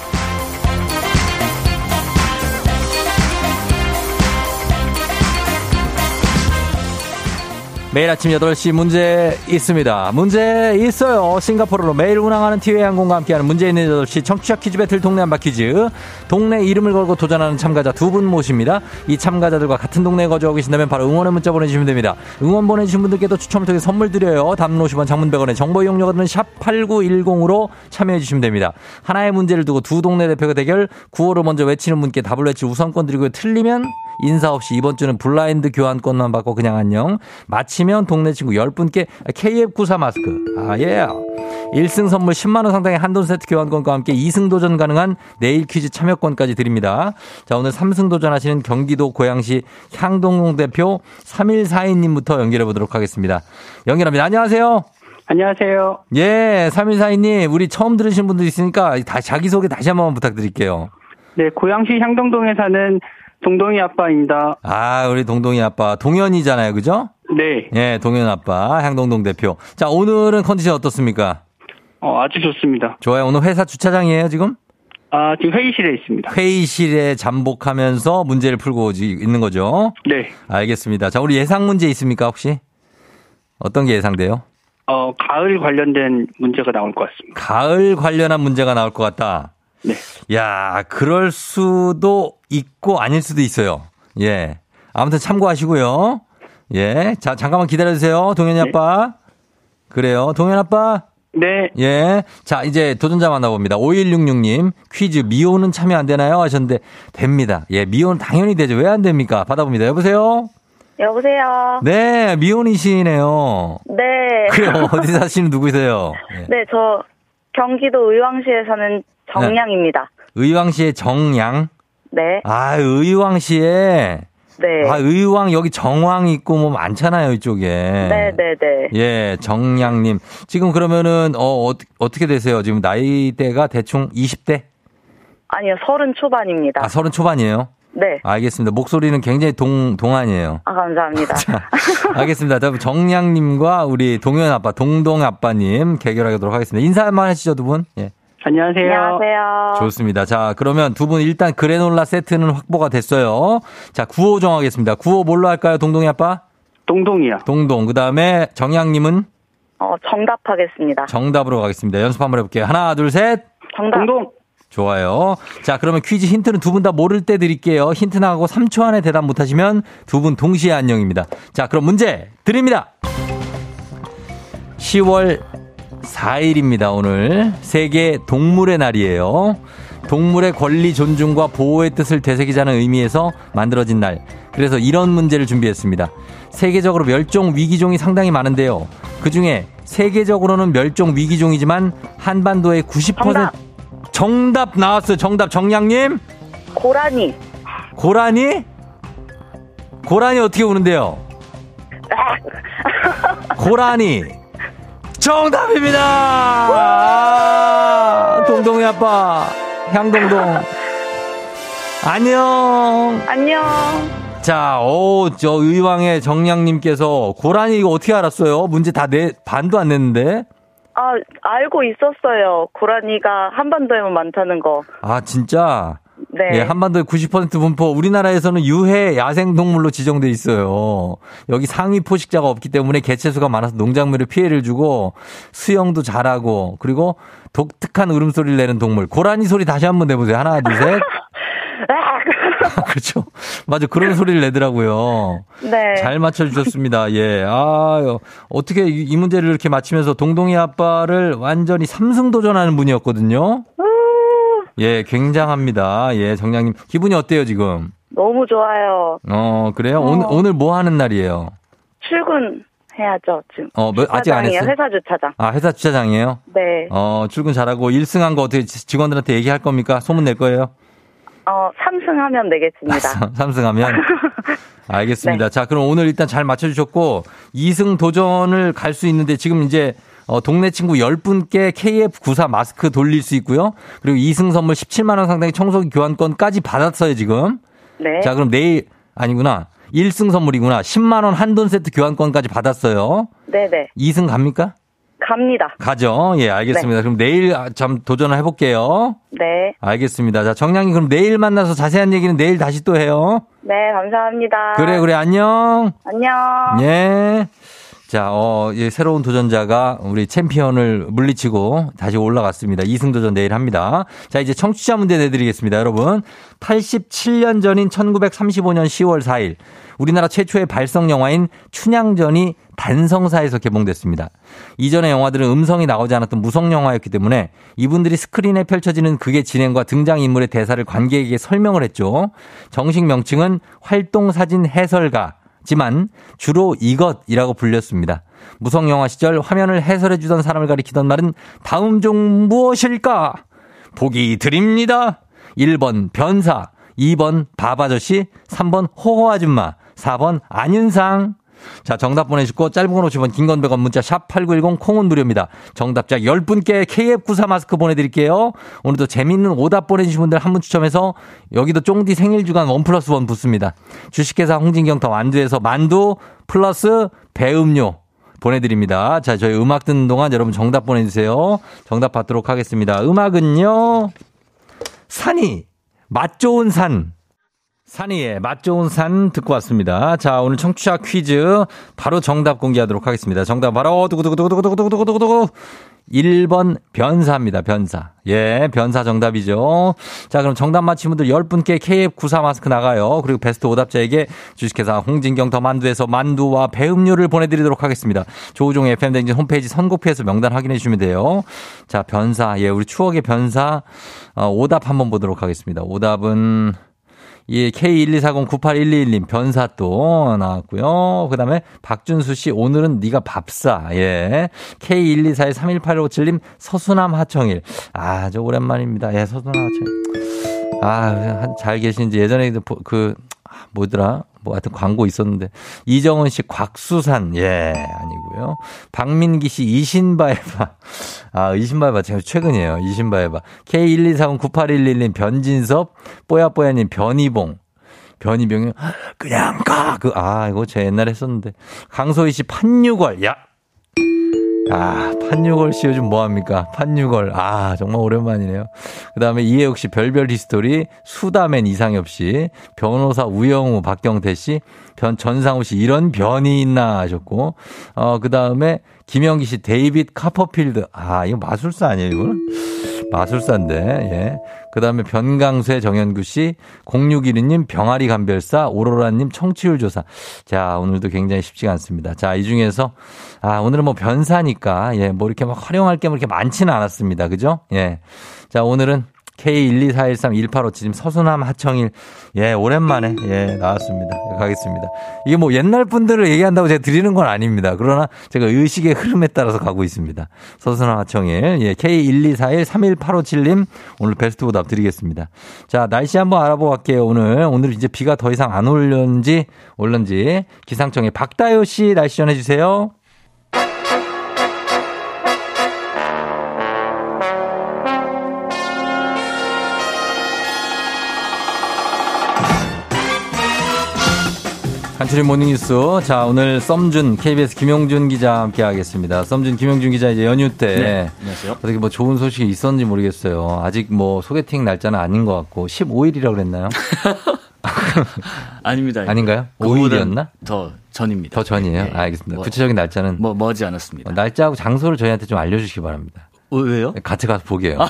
매일 아침 8시 문제 있습니다. 문제 있어요. 싱가포르로 매일 운항하는 티웨이 항공과 함께하는 문제 있는 8시 청취자 퀴즈 배틀 동네 한바 퀴즈. 동네 이름을 걸고 도전하는 참가자 두 분 모십니다. 이 참가자들과 같은 동네에 거주하고 계신다면 바로 응원의 문자 보내주시면 됩니다. 응원 보내주신 분들께도 추첨을 통해 선물 드려요. 담론 50원 장문 100원의 정보 이용료가 드는 샵8910으로 참여해 주시면 됩니다. 하나의 문제를 두고 두 동네 대표가 대결 구호를 먼저 외치는 분께 답을 외칠 우선권 드리고 틀리면 인사 없이 이번 주는 블라인드 교환권만 받고 그냥 안녕. 마치면 동네 친구 10분께 KF94 마스크. 아, 예. 1승 선물 10만원 상당의 한돈 세트 교환권과 함께 2승 도전 가능한 내일 퀴즈 참여권까지 드립니다. 자, 오늘 3승 도전하시는 경기도 고양시 향동동 대표 3142님부터 연결해 보도록 하겠습니다. 연결합니다. 안녕하세요. 안녕하세요. 예, 3142님, 우리 처음 들으신 분들 있으니까 다 자기소개 다시 한 번 부탁드릴게요. 네, 고양시 향동동에 사는 동동이 아빠입니다. 아, 우리 동동이 아빠. 동현이잖아요. 그죠? 네. 예, 동현 아빠. 향동동 대표. 자, 오늘은 컨디션 어떻습니까? 어, 아주 좋습니다. 좋아요. 오늘 회사 주차장이에요, 지금? 아, 지금 회의실에 있습니다. 회의실에 잠복하면서 문제를 풀고 있는 거죠. 네. 알겠습니다. 자, 우리 예상 문제 있습니까, 혹시? 어떤 게 예상돼요? 어, 가을 관련된 문제가 나올 것 같습니다. 가을 관련한 문제가 나올 것 같다. 네. 야, 그럴 수도 있고 아닐 수도 있어요. 예. 아무튼 참고하시고요. 예. 자, 잠깐만 기다려 주세요. 동현이 네. 아빠. 그래요. 동현 아빠. 네. 예. 자, 이제 도전자 만나봅니다. 5166님, 퀴즈, 미호는 참여 안 되나요? 하셨는데, 됩니다. 예, 미호는 당연히 되죠. 왜 안 됩니까? 받아봅니다. 여보세요? 여보세요. 네, 미혼이시네요. 네. 그래요. 어디 사시는 누구세요? 예. 네, 저 경기도 의왕시에 사는 정량입니다. 의왕시의 정양. 네. 아, 의왕시에. 네. 아, 의왕, 여기 정왕 있고 뭐 많잖아요, 이쪽에. 네, 네, 네. 예, 정양님. 지금 그러면은, 어, 어, 어떻게 되세요? 지금 나이대가 대충 20대? 아니요, 서른 초반입니다. 아, 서른 초반이에요? 네. 알겠습니다. 목소리는 굉장히 동, 동안이에요. 아, 감사합니다. 자, 알겠습니다. 다음 정량님과 우리 동현 아빠, 동동 아빠님 개결하도록 하겠습니다. 인사 한번 하시죠, 두 분. 예. 안녕하세요. 안녕하세요. 좋습니다. 자, 그러면 두 분 일단 그래놀라 세트는 확보가 됐어요. 자, 구호 정하겠습니다. 구호 뭘로 할까요, 동동이 아빠? 동동이요. 동동. 그 다음에 정양님은 어, 정답하겠습니다. 정답으로 가겠습니다. 연습 한번 해볼게요. 하나, 둘, 셋. 정답. 동동. 좋아요. 자, 그러면 퀴즈 힌트는 두 분 다 모를 때 드릴게요. 힌트 나가고 3초 안에 대답 못하시면 두 분 동시에 안녕입니다. 자, 그럼 문제 드립니다. 10월 4일입니다, 오늘. 세계 동물의 날이에요. 동물의 권리 존중과 보호의 뜻을 되새기자는 의미에서 만들어진 날. 그래서 이런 문제를 준비했습니다. 세계적으로 멸종 위기종이 상당히 많은데요. 그 중에 세계적으로는 멸종 위기종이지만 한반도의 90% 정답. 정답 나왔어요. 정답 정량님. 고라니. 고라니? 고라니 어떻게 우는데요? 고라니. 정답입니다. 아, 동동이 아빠. 향동동. 안녕. 안녕. 자, 오, 저 의왕의 정량님께서 고라니 이거 어떻게 알았어요? 문제 다 내, 반도 안 냈는데? 아, 알고 있었어요. 고라니가 한반도에만 많다는 거. 아, 진짜? 네. 예, 한반도의 90% 분포 우리나라에서는 유해 야생동물로 지정돼 있어요. 여기 상위 포식자가 없기 때문에 개체수가 많아서 농작물에 피해를 주고 수영도 잘하고 그리고 독특한 울음소리를 내는 동물. 고라니 소리 다시 한번 내보세요. 하나, 둘, 셋. 그렇죠. 맞아. 그런 소리를 내더라고요. 네. 잘 맞춰주셨습니다. 예. 아, 어떻게 이, 이 문제를 이렇게 맞히면서 동동이 아빠를 완전히 삼승 도전하는 분이었거든요. 예, 굉장합니다. 예, 정량님. 기분이 어때요, 지금? 너무 좋아요. 어, 그래요? 어. 오늘, 오늘 뭐 하는 날이에요? 출근 해야죠, 지금. 어, 뭐, 아직 안 했어요? 회사 주차장. 아, 회사 주차장이에요? 네. 어, 출근 잘하고 1승한 거 어떻게 지- 직원들한테 얘기할 겁니까? 소문 낼 거예요? 어, 삼승하면 되겠습니다. 삼승하면? 알겠습니다. 네. 자, 그럼 오늘 일단 잘 맞춰주셨고, 2승 도전을 갈 수 있는데 지금 이제 어, 동네 친구 10분께 KF94 마스크 돌릴 수 있고요. 그리고 2승 선물 17만원 상당의 청소기 교환권까지 받았어요, 지금. 네. 자, 그럼 내일, 아니구나. 1승 선물이구나. 10만원 한돈 세트 교환권까지 받았어요. 네네. 2승 갑니까? 갑니다. 가죠. 예, 알겠습니다. 그럼 내일 아, 좀 도전을 해볼게요. 네. 알겠습니다. 자, 정량이 그럼 내일 만나서 자세한 얘기는 내일 다시 또 해요. 네, 감사합니다. 그래, 그래, 안녕. 안녕. 예. 자, 어, 예, 새로운 도전자가 우리 챔피언을 물리치고 다시 올라갔습니다. 2승 도전 내일 합니다. 자, 이제 청취자 문제 내드리겠습니다, 여러분. 87년 전인 1935년 10월 4일, 우리나라 최초의 발성 영화인 춘향전이 단성사에서 개봉됐습니다. 이전의 영화들은 음성이 나오지 않았던 무성 영화였기 때문에 이분들이 스크린에 펼쳐지는 극의 진행과 등장인물의 대사를 관객에게 설명을 했죠. 정식 명칭은 활동사진 해설가. 지만 주로 이것이라고 불렸습니다. 무성 영화 시절 화면을 해설해 주던 사람을 가리키던 말은 다음 중 무엇일까? 보기 드립니다. 1번 변사, 2번 바바저씨, 3번 호호 아줌마, 4번 안윤상. 자, 정답 보내주시고 짧은 건 50원, 긴 건 100원, 문자 샵 8910 콩은 무료입니다. 정답자 10분께 KF94 마스크 보내드릴게요. 오늘도 재밌는 오답 보내주신 분들 한 분 추첨해서 여기도 쫑디 생일 주간 원 플러스 원 붙습니다. 주식회사 홍진경터 만두에서 만두 플러스 배음료 보내드립니다. 자, 저희 음악 듣는 동안 여러분 정답 보내주세요. 정답 받도록 하겠습니다. 음악은요. 산이 맛 좋은 산. 산이의 맛 좋은 산 듣고 왔습니다. 자, 오늘 청취자 퀴즈 바로 정답 공개하도록 하겠습니다. 정답 바로 두구두구두구두구두구두구두구 1번 변사입니다. 변사. 예, 변사 정답이죠. 자, 그럼 정답 맞힌 분들 10분께 KF94 마스크 나가요. 그리고 베스트 오답자에게 주식회사 홍진경 더 만두에서 만두와 배음료를 보내드리도록 하겠습니다. 조우종 FM댕진 홈페이지 선곡표에서 명단 확인해 주시면 돼요. 자, 변사. 예, 우리 추억의 변사. 어, 오답 한번 보도록 하겠습니다. 오답은 예, K124098121님 변사 또 나왔고요. 그다음에 박준수 씨 오늘은 네가 밥사. 예. K124318557님 서수남 하청일. 아, 저 오랜만입니다. 예, 서수남 하청일. 아, 잘 계신지 예전에 그, 그 뭐더라? 뭐 하여튼 광고 있었는데. 이정은 씨 곽수산. 예 아니고요. 박민기 씨 이신바에바. 아 이신바에바 제가 최근이에요. 이신바에바. K124098111님 변진섭. 뽀야뽀야님 변이봉. 변이병이 그냥 가그아 이거 제 옛날에 했었는데. 강소희 씨 판유걸. 야 아, 판유걸 씨 요즘 뭐합니까? 판유걸. 아, 정말 오랜만이네요. 그 다음에 이혜욱 씨, 별별 히스토리, 수다맨 이상엽 씨, 변호사 우영우, 박경태 씨, 변, 전상우 씨, 이런 변이 있나 하셨고, 어, 그 다음에 김영기 씨, 데이빗 카퍼필드. 아, 이거 마술사 아니에요, 이거는? 마술사인데, 예. 그 다음에 변강쇠 정현구 씨, 0612님 병아리 감별사, 오로라님 청취율 조사. 자, 오늘도 굉장히 쉽지가 않습니다. 자, 이 중에서, 아, 오늘은 뭐 변사니까, 예, 뭐 이렇게 막 활용할 게 뭐 이렇게 많지는 않았습니다. 그죠? 예. 자, 오늘은 K124131857님 서수남 하청일. 예, 오랜만에, 예, 나왔습니다. 가겠습니다. 이게 뭐 옛날 분들을 얘기한다고 제가 드리는 건 아닙니다. 그러나 제가 의식의 흐름에 따라서 가고 있습니다. 서수남 하청일. 예, K124131857님 오늘 베스트 보답 드리겠습니다. 자, 날씨 한번 알아보고 갈게요. 오늘. 오늘 이제 비가 더 이상 안 올는지, 올는지. 기상청에 박다효 씨 날씨 전해주세요. 간추린 모닝뉴스. 자, 오늘 썸준, KBS 김용준 기자 함께 하겠습니다. 썸준 김용준 기자 이제 연휴 때. 네, 안녕하세요. 어떻게 뭐 좋은 소식이 있었는지 모르겠어요. 아직 뭐 소개팅 날짜는 아닌 것 같고, 15일이라고 그랬나요? 아닙니다. 아닌가요? 그거보단 5일이었나? 더 전입니다. 더 전이에요? 네, 네. 알겠습니다. 뭐, 구체적인 날짜는. 뭐, 머지 않았습니다. 어, 날짜하고 장소를 저희한테 좀 알려주시기 바랍니다. 어, 왜요? 같이 가서 보게요.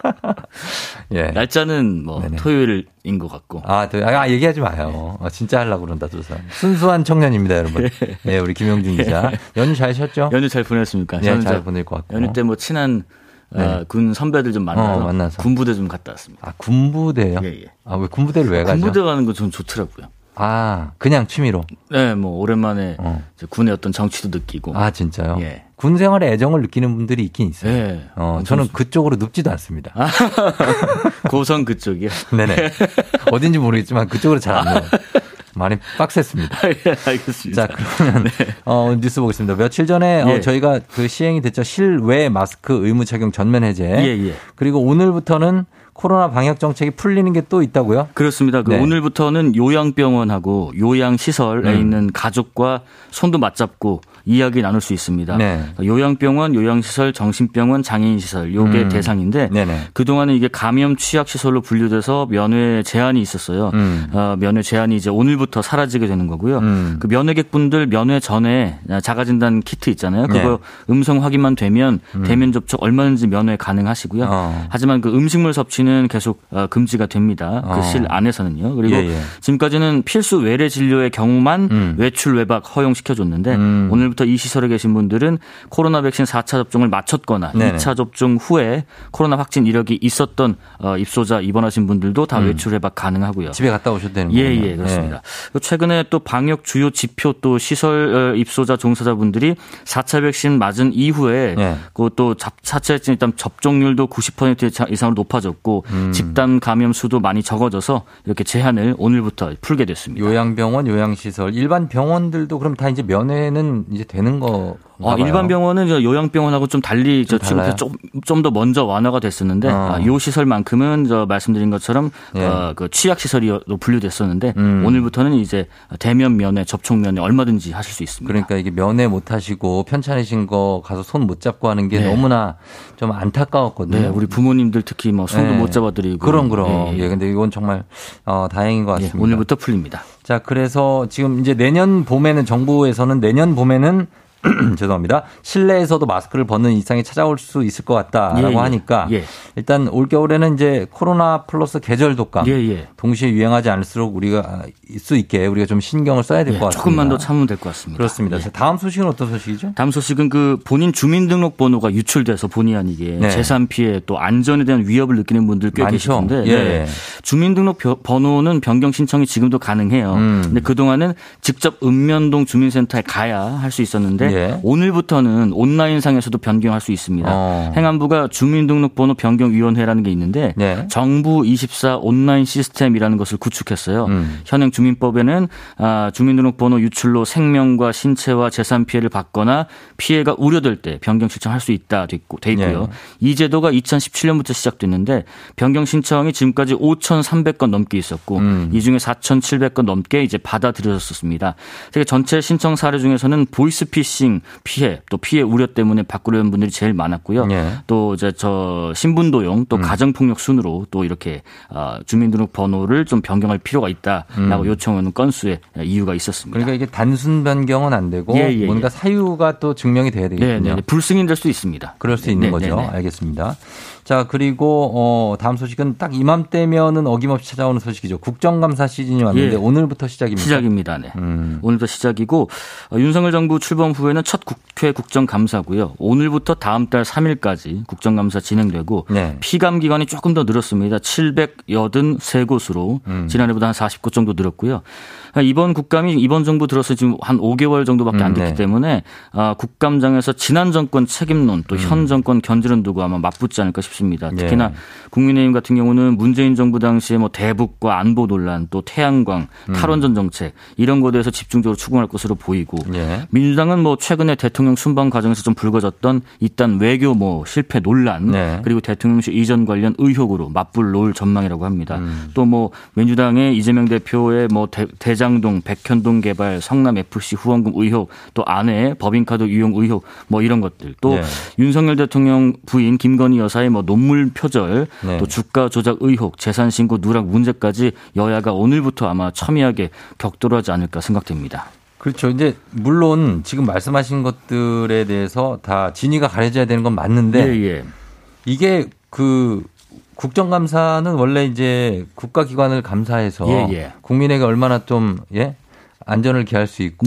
예. 날짜는 뭐 네네. 토요일인 것 같고. 아, 또, 아, 얘기하지 마요. 어, 진짜 하려고 그런다, 두 사람. 순수한 청년입니다, 여러분. 예, 우리 김용준 기자. 연휴 잘 쉬었죠? 연휴 잘 보냈습니까? 예, 잘저 보낼 것 같고. 연휴 때 뭐 친한 어, 네. 군 선배들 좀 만나서, 어, 만나서. 군부대 좀 갔다 왔습니다. 아, 군부대요? 예, 예. 아, 왜 군부대를 왜 가죠? 군부대 가는 거 좀 좋더라고요. 아, 그냥 취미로. 네, 뭐 오랜만에 어. 군의 어떤 정치도 느끼고. 아, 진짜요? 예. 군 생활에 애정을 느끼는 분들이 있긴 있어요. 예. 어, 저는 좋- 그쪽으로 눕지도 않습니다. 고성 그쪽이요. 네네. 어딘지 모르겠지만 그쪽으로 잘안 넣어요. 많이 빡셌습니다. 예, 알겠습니다. 자, 그러면 어, 뉴스 보겠습니다. 며칠 전에 어, 네. 예. 저희가 그 시행이 됐죠. 실외 마스크 의무 착용 전면 해제. 예, 예. 그리고 오늘부터는 코로나 방역 정책이 풀리는 게 또 있다고요? 그렇습니다. 그 네. 오늘부터는 요양병원하고 요양시설에 음. 있는 가족과 손도 맞잡고 이야기 나눌 수 있습니다. 네. 요양병원, 요양시설, 정신병원, 장애인시설 요게 음. 대상인데 네네. 그동안은 이게 감염 취약시설로 분류돼서 면회 제한이 있었어요. 음. 어, 면회 제한이 이제 오늘부터 사라지게 되는 거고요. 음. 그 면회객분들 면회 전에 자가진단 키트 있잖아요. 그거 음성 확인만 되면 대면 접촉 얼마든지 면회 가능하시고요. 네. 음. 어. 하지만 그 음식물 섭취는 계속 어, 금지가 됩니다. 어. 그실 안에서는요. 그리고 예, 예. 지금까지는 필수 외래 진료의 경우만 음. 외출 외박 허용시켜줬는데 음. 오늘부터 이 시설에 계신 분들은 코로나 백신 4차 접종을 마쳤거나 네네. 2차 접종 후에 코로나 확진 이력이 있었던 어, 입소자 입원하신 분들도 다 외출 외박 가능하고요. 음. 집에 갔다 오셔도 되는 예, 거예요. 예, 그렇습니다. 그리고 최근에 또 방역 주요 지표 또 시설 어, 입소자 종사자분들이 4차 백신 맞은 이후에 예. 그또 4차 백신 일단 접종률도 90% 이상으로 높아졌고 음. 집단 감염 수도 많이 적어져서 이렇게 제한을 오늘부터 풀게 됐습니다. 요양병원, 요양시설, 일반 병원들도 그럼 다 이제 면회는 이제 되는 거. 어, 일반 병원은 요양병원하고 좀 달리 저 지금 좀좀 더 먼저 완화가 됐었는데 어. 아, 요 시설만큼은 저 말씀드린 것처럼 예. 어, 그 취약 시설이 분류됐었는데 음. 오늘부터는 이제 대면 면회 접촉 면회 얼마든지 하실 수 있습니다. 그러니까 이게 면회 못 하시고 편찮으신 거 가서 손 못 잡고 하는 게 네. 너무나 좀 안타까웠거든요. 네, 우리 부모님들 특히 뭐 손도 네. 못 잡아드리고 그럼 그럼. 예, 예. 근데 이건 정말 어, 다행인 것 예, 같습니다. 오늘부터 풀립니다. 자, 그래서 지금 이제 내년 봄에는 정부에서는 내년 봄에는 죄송합니다. 실내에서도 마스크를 벗는 일상이 찾아올 수 있을 것 같다라고 예, 예. 하니까 예. 일단 올 겨울에는 이제 코로나 플러스 계절 독감 예, 예. 동시에 유행하지 않을수록 우리가 수 있게 우리가 좀 신경을 써야 될것 예, 같습니다. 조금만 더 참으면 될 것 같습니다. 그렇습니다. 다음 소식은 어떤 소식이죠? 다음 소식은 그 본인 주민등록번호가 유출돼서 본의 아니게 네. 재산 피해 또 안전에 대한 위협을 느끼는 분들 꽤 많죠. 계시는데 네. 주민등록 번호는 변경 신청이 지금도 가능해요. 음. 근데 그 동안은 직접 읍면동 주민센터에 가야 할 수 있었는데 예. 오늘부터는 온라인상에서도 변경할 수 있습니다. 어. 행안부가 주민등록번호 변경위원회라는 게 있는데 예. 정부 24 온라인 시스템이라는 것을 구축했어요. 음. 현행 주민법에는 아, 주민등록번호 유출로 생명과 신체와 재산 피해를 받거나 피해가 우려될 때 변경 신청할 수 있다 돼 있고요. 예. 이 제도가 2017년부터 시작됐는데 변경 신청이 지금까지 5,300건 넘게 있었고 음. 이 중에 4,700건 넘게 이제 받아들여졌습니다. 전체 신청 사례 중에서는 보이스피싱 피싱 피해 또 피해 우려 때문에 바꾸려는 분들이 제일 많았고요. 예. 또 이제 저 신분도용 또 음. 가정폭력 순으로 또 이렇게 어, 주민등록번호를 좀 변경할 필요가 있다라고 음. 요청하는 건수의 이유가 있었습니다. 그러니까 이게 단순 변경은 안 되고 예, 예, 뭔가 예. 사유가 또 증명이 돼야 되겠군요. 네, 네, 네. 불승인될 수 있습니다. 그럴 수 있는 네, 거죠. 알겠습니다. 자, 그리고 어 다음 소식은 딱 이맘때면은 어김없이 찾아오는 소식이죠. 국정감사 시즌이 왔는데 예. 오늘부터 시작입니다. 시작입니다. 네. 음. 오늘부터 시작이고 어, 윤석열 정부 출범 후에는 첫 국회 국정감사고요. 오늘부터 다음 달 3일까지 국정감사 진행되고 네. 피감 기관이 조금 더 늘었습니다. 783곳으로 음. 지난해보다 한 40곳 정도 늘었고요. 그러니까 이번 국감이 이번 정부 들어서 지금 한 5개월 정도밖에 안 됐기 음, 네. 때문에 아, 국감장에서 지난 정권 책임론 또현 음. 정권 견제론 두고 아마 맞붙지 않을까 싶습니다. 네. 특히나 네. 국민의힘 같은 경우는 문재인 정부 당시에 뭐 대북과 안보 논란 또 태양광 음. 탈원전 정책 이런 것에 대해서 집중적으로 추궁할 것으로 보이고 네. 민주당은 뭐 최근에 대통령 순방 과정에서 좀 불거졌던 일단 외교 뭐 실패 논란 네. 그리고 대통령실 이전 관련 의혹으로 맞불 놓을 전망이라고 합니다. 음. 또뭐 민주당의 이재명 대표의 뭐 대, 대 대장동, 백현동 개발, 성남 FC 후원금 의혹, 또 아내 법인카드 유용 의혹, 뭐 이런 것들, 또 네. 윤석열 대통령 부인 김건희 여사의 뭐 논물 표절, 네. 또 주가 조작 의혹, 재산 신고 누락 문제까지 여야가 오늘부터 아마 첨예하게 격돌하지 않을까 생각됩니다. 그렇죠. 이제 물론 지금 말씀하신 것들에 대해서 다 진위가 가려져야 되는 건 맞는데 예, 예. 이게 그 국정감사는 원래 이제 국가기관을 감사해서 예, 예. 국민에게 얼마나 좀 예? 안전을 기할 수 있고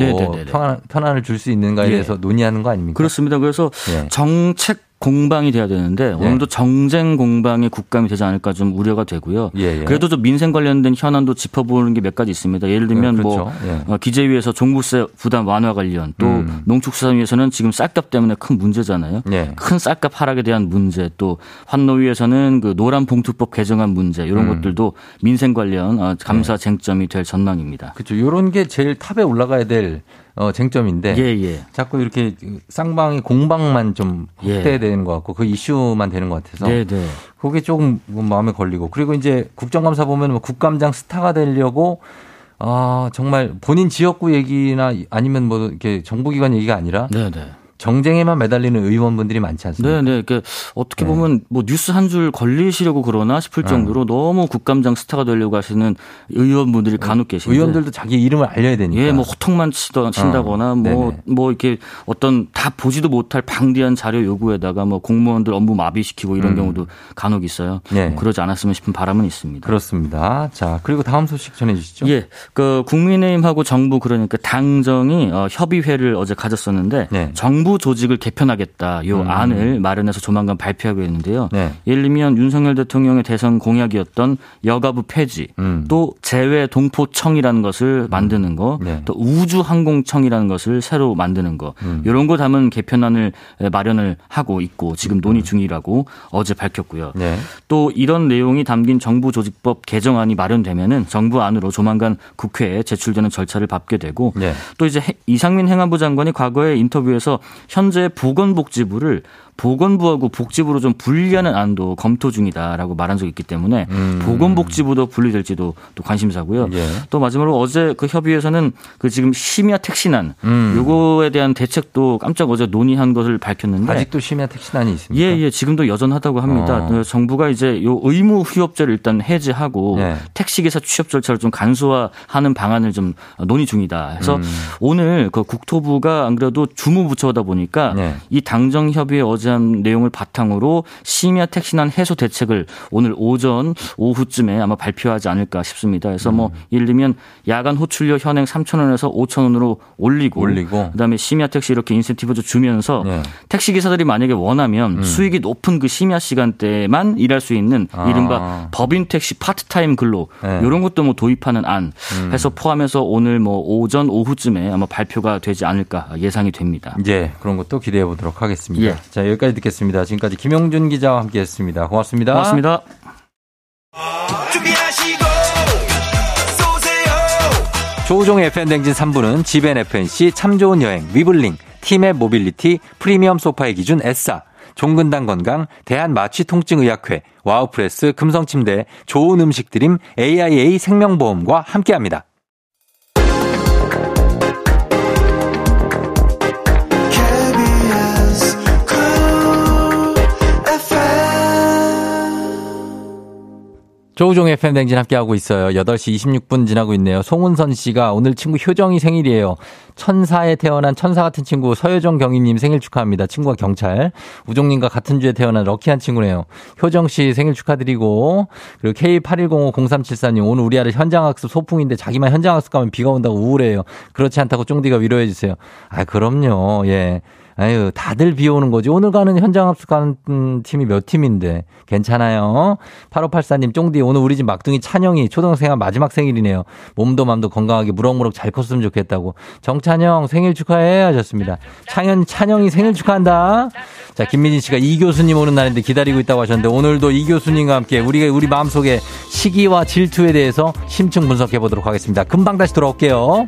편안, 편안을 줄 수 있는가에 예. 대해서 논의하는 거 아닙니까? 그렇습니다. 그래서 예. 정책 공방이 돼야 되는데 예. 오늘도 정쟁 공방의 국감이 되지 않을까 좀 우려가 되고요. 예, 예. 그래도 좀 민생 관련된 현안도 짚어보는 게 몇 가지 있습니다. 예를 들면 뭐 그렇죠. 뭐 기재위에서 종부세 부담 완화 관련 또 음. 농축수산위에서는 지금 쌀값 때문에 큰 문제잖아요. 예. 큰 쌀값 하락에 대한 문제 또 환노위에서는 그 노란 봉투법 개정안 문제 이런 음. 것들도 민생 관련 어, 감사 쟁점이 될 전망입니다. 그렇죠. 이런 게 제일 탑에 올라가야 될 어, 쟁점인데 예, 예. 자꾸 이렇게 쌍방이 공방만 좀 예. 확대되는 것 같고 그 이슈만 되는 것 같아서 네, 네. 그게 조금 마음에 걸리고 그리고 이제 국정감사 보면 뭐 국감장 스타가 되려고 아 정말 본인 지역구 얘기나 아니면 뭐 이렇게 정부기관 얘기가 아니라 네, 네. 정쟁에만 매달리는 의원분들이 많지 않습니까? 네, 네. 그러니까 어떻게 네. 보면 네. 뭐 뉴스 한 줄 걸리시려고 그러나 싶을 네. 정도로 어. 너무 국감장 스타가 되려고 하시는 의원분들이 간혹 계신데 의원들도 자기 이름을 알려야 되니까. 예, 뭐 호통만 치던 친다거나 뭐뭐 어. 뭐 이렇게 어떤 다 보지도 못할 방대한 자료 요구에다가 뭐 공무원들 업무 마비시키고 이런 음. 경우도 간혹 있어요. 네. 뭐 그러지 않았으면 싶은 바람은 있습니다. 그렇습니다. 자, 그리고 다음 소식 전해 주시죠. 예. 그 국민의힘하고 정부 그러니까 당정이 어, 협의회를 어제 가졌었는데 네. 정부 조직을 개편하겠다 요 음. 안을 마련해서 조만간 발표하고 있는데요. 네. 예를 들면 윤석열 대통령의 대선 공약이었던 여가부 폐지, 음. 또 재외 동포청이라는 것을 만드는 거, 네. 또 우주 항공청이라는 것을 새로 만드는 거 음. 이런 거 담은 개편안을 마련을 하고 있고 지금 논의 음. 중이라고 어제 밝혔고요. 네. 또 이런 내용이 담긴 정부 조직법 개정안이 마련되면은 정부 안으로 조만간 국회에 제출되는 절차를 밟게 되고 네. 또 이제 이상민 행안부 장관이 과거에 인터뷰에서 현재 보건복지부를 보건부하고 복지부로 좀 분리하는 안도 검토 중이다라고 말한 적이 있기 때문에 음. 보건복지부도 분리될지도 또 관심사고요. 예. 또 마지막으로 어제 그 협의회에서는 그 지금 심야 택시난 음. 요거에 대한 대책도 깜짝 어제 논의한 것을 밝혔는데 아직도 심야 택시난이 있습니까? 예, 예. 지금도 여전하다고 합니다. 어. 그 정부가 이제 요 의무 휴업제를 일단 해제하고 예. 택시기사 취업 절차를 좀 간소화하는 방안을 좀 논의 중이다. 해서 음. 오늘 그 국토부가 안 그래도 주무부처다 보니까 예. 이 당정 협의회 어제 어제한 내용을 바탕으로 심야 택시난 해소 대책을 오늘 오전 오후쯤에 아마 발표하지 않을까 싶습니다. 그래서 뭐 음. 예를 들면 야간 호출료 현행 3,000원에서 5,000원으로 올리고, 올리고 그다음에 심야 택시 이렇게 인센티브도 주면서 네. 택시 기사들이 만약에 원하면 음. 수익이 높은 그 심야 시간대만 일할 수 있는 아. 이른바 법인 택시 파트타임 근로 네. 이런 것도 뭐 도입하는 안 음. 해서 포함해서 오늘 뭐 오전 오후쯤에 아마 발표가 되지 않을까 예상이 됩니다. 예, 그런 것도 기대해 보도록 하겠습니다. 예. 자, 여기까지 듣겠습니다. 지금까지 김용준 기자와 함께했습니다. 고맙습니다. 고맙습니다. 조우종의 FN댕진 3부는 지벤 FNC 참 좋은 여행 위블링 팀의 모빌리티 프리미엄 소파의 기준 S사 종근당 건강 대한마취통증의학회 와우프레스 금성침대 좋은 음식 드림 AIA 생명보험과 함께합니다. 조우종의 팬댕진 함께하고 있어요. 8시 26분 지나고 있네요. 송은선 씨가 오늘 친구 효정이 생일이에요. 천사에 태어난 천사 같은 친구 서효정 경위님 생일 축하합니다. 친구가 경찰. 우종님과 같은 주에 태어난 럭키한 친구네요. 효정 씨 생일 축하드리고 그리고 K81050374님 오늘 우리 아들 현장학습 소풍인데 자기만 현장학습 가면 비가 온다고 우울해요. 그렇지 않다고 쫑디가 위로해 주세요. 아 그럼요. 예. 아유, 다들 비 오는 거지. 오늘 가는 현장 합숙 가는 팀이 몇 팀인데. 괜찮아요. 8584님, 쫑디, 오늘 우리 집 막둥이 찬영이 초등생활 마지막 생일이네요. 몸도 맘도 건강하게 무럭무럭 잘 컸으면 좋겠다고. 정찬영 생일 축하해 하셨습니다. 창현, 찬영이 생일 축하한다. 자, 김민진 씨가 이 교수님 오는 날인데 기다리고 있다고 하셨는데 오늘도 이 교수님과 함께 우리가 우리 마음속에 시기와 질투에 대해서 심층 분석해 보도록 하겠습니다. 금방 다시 돌아올게요.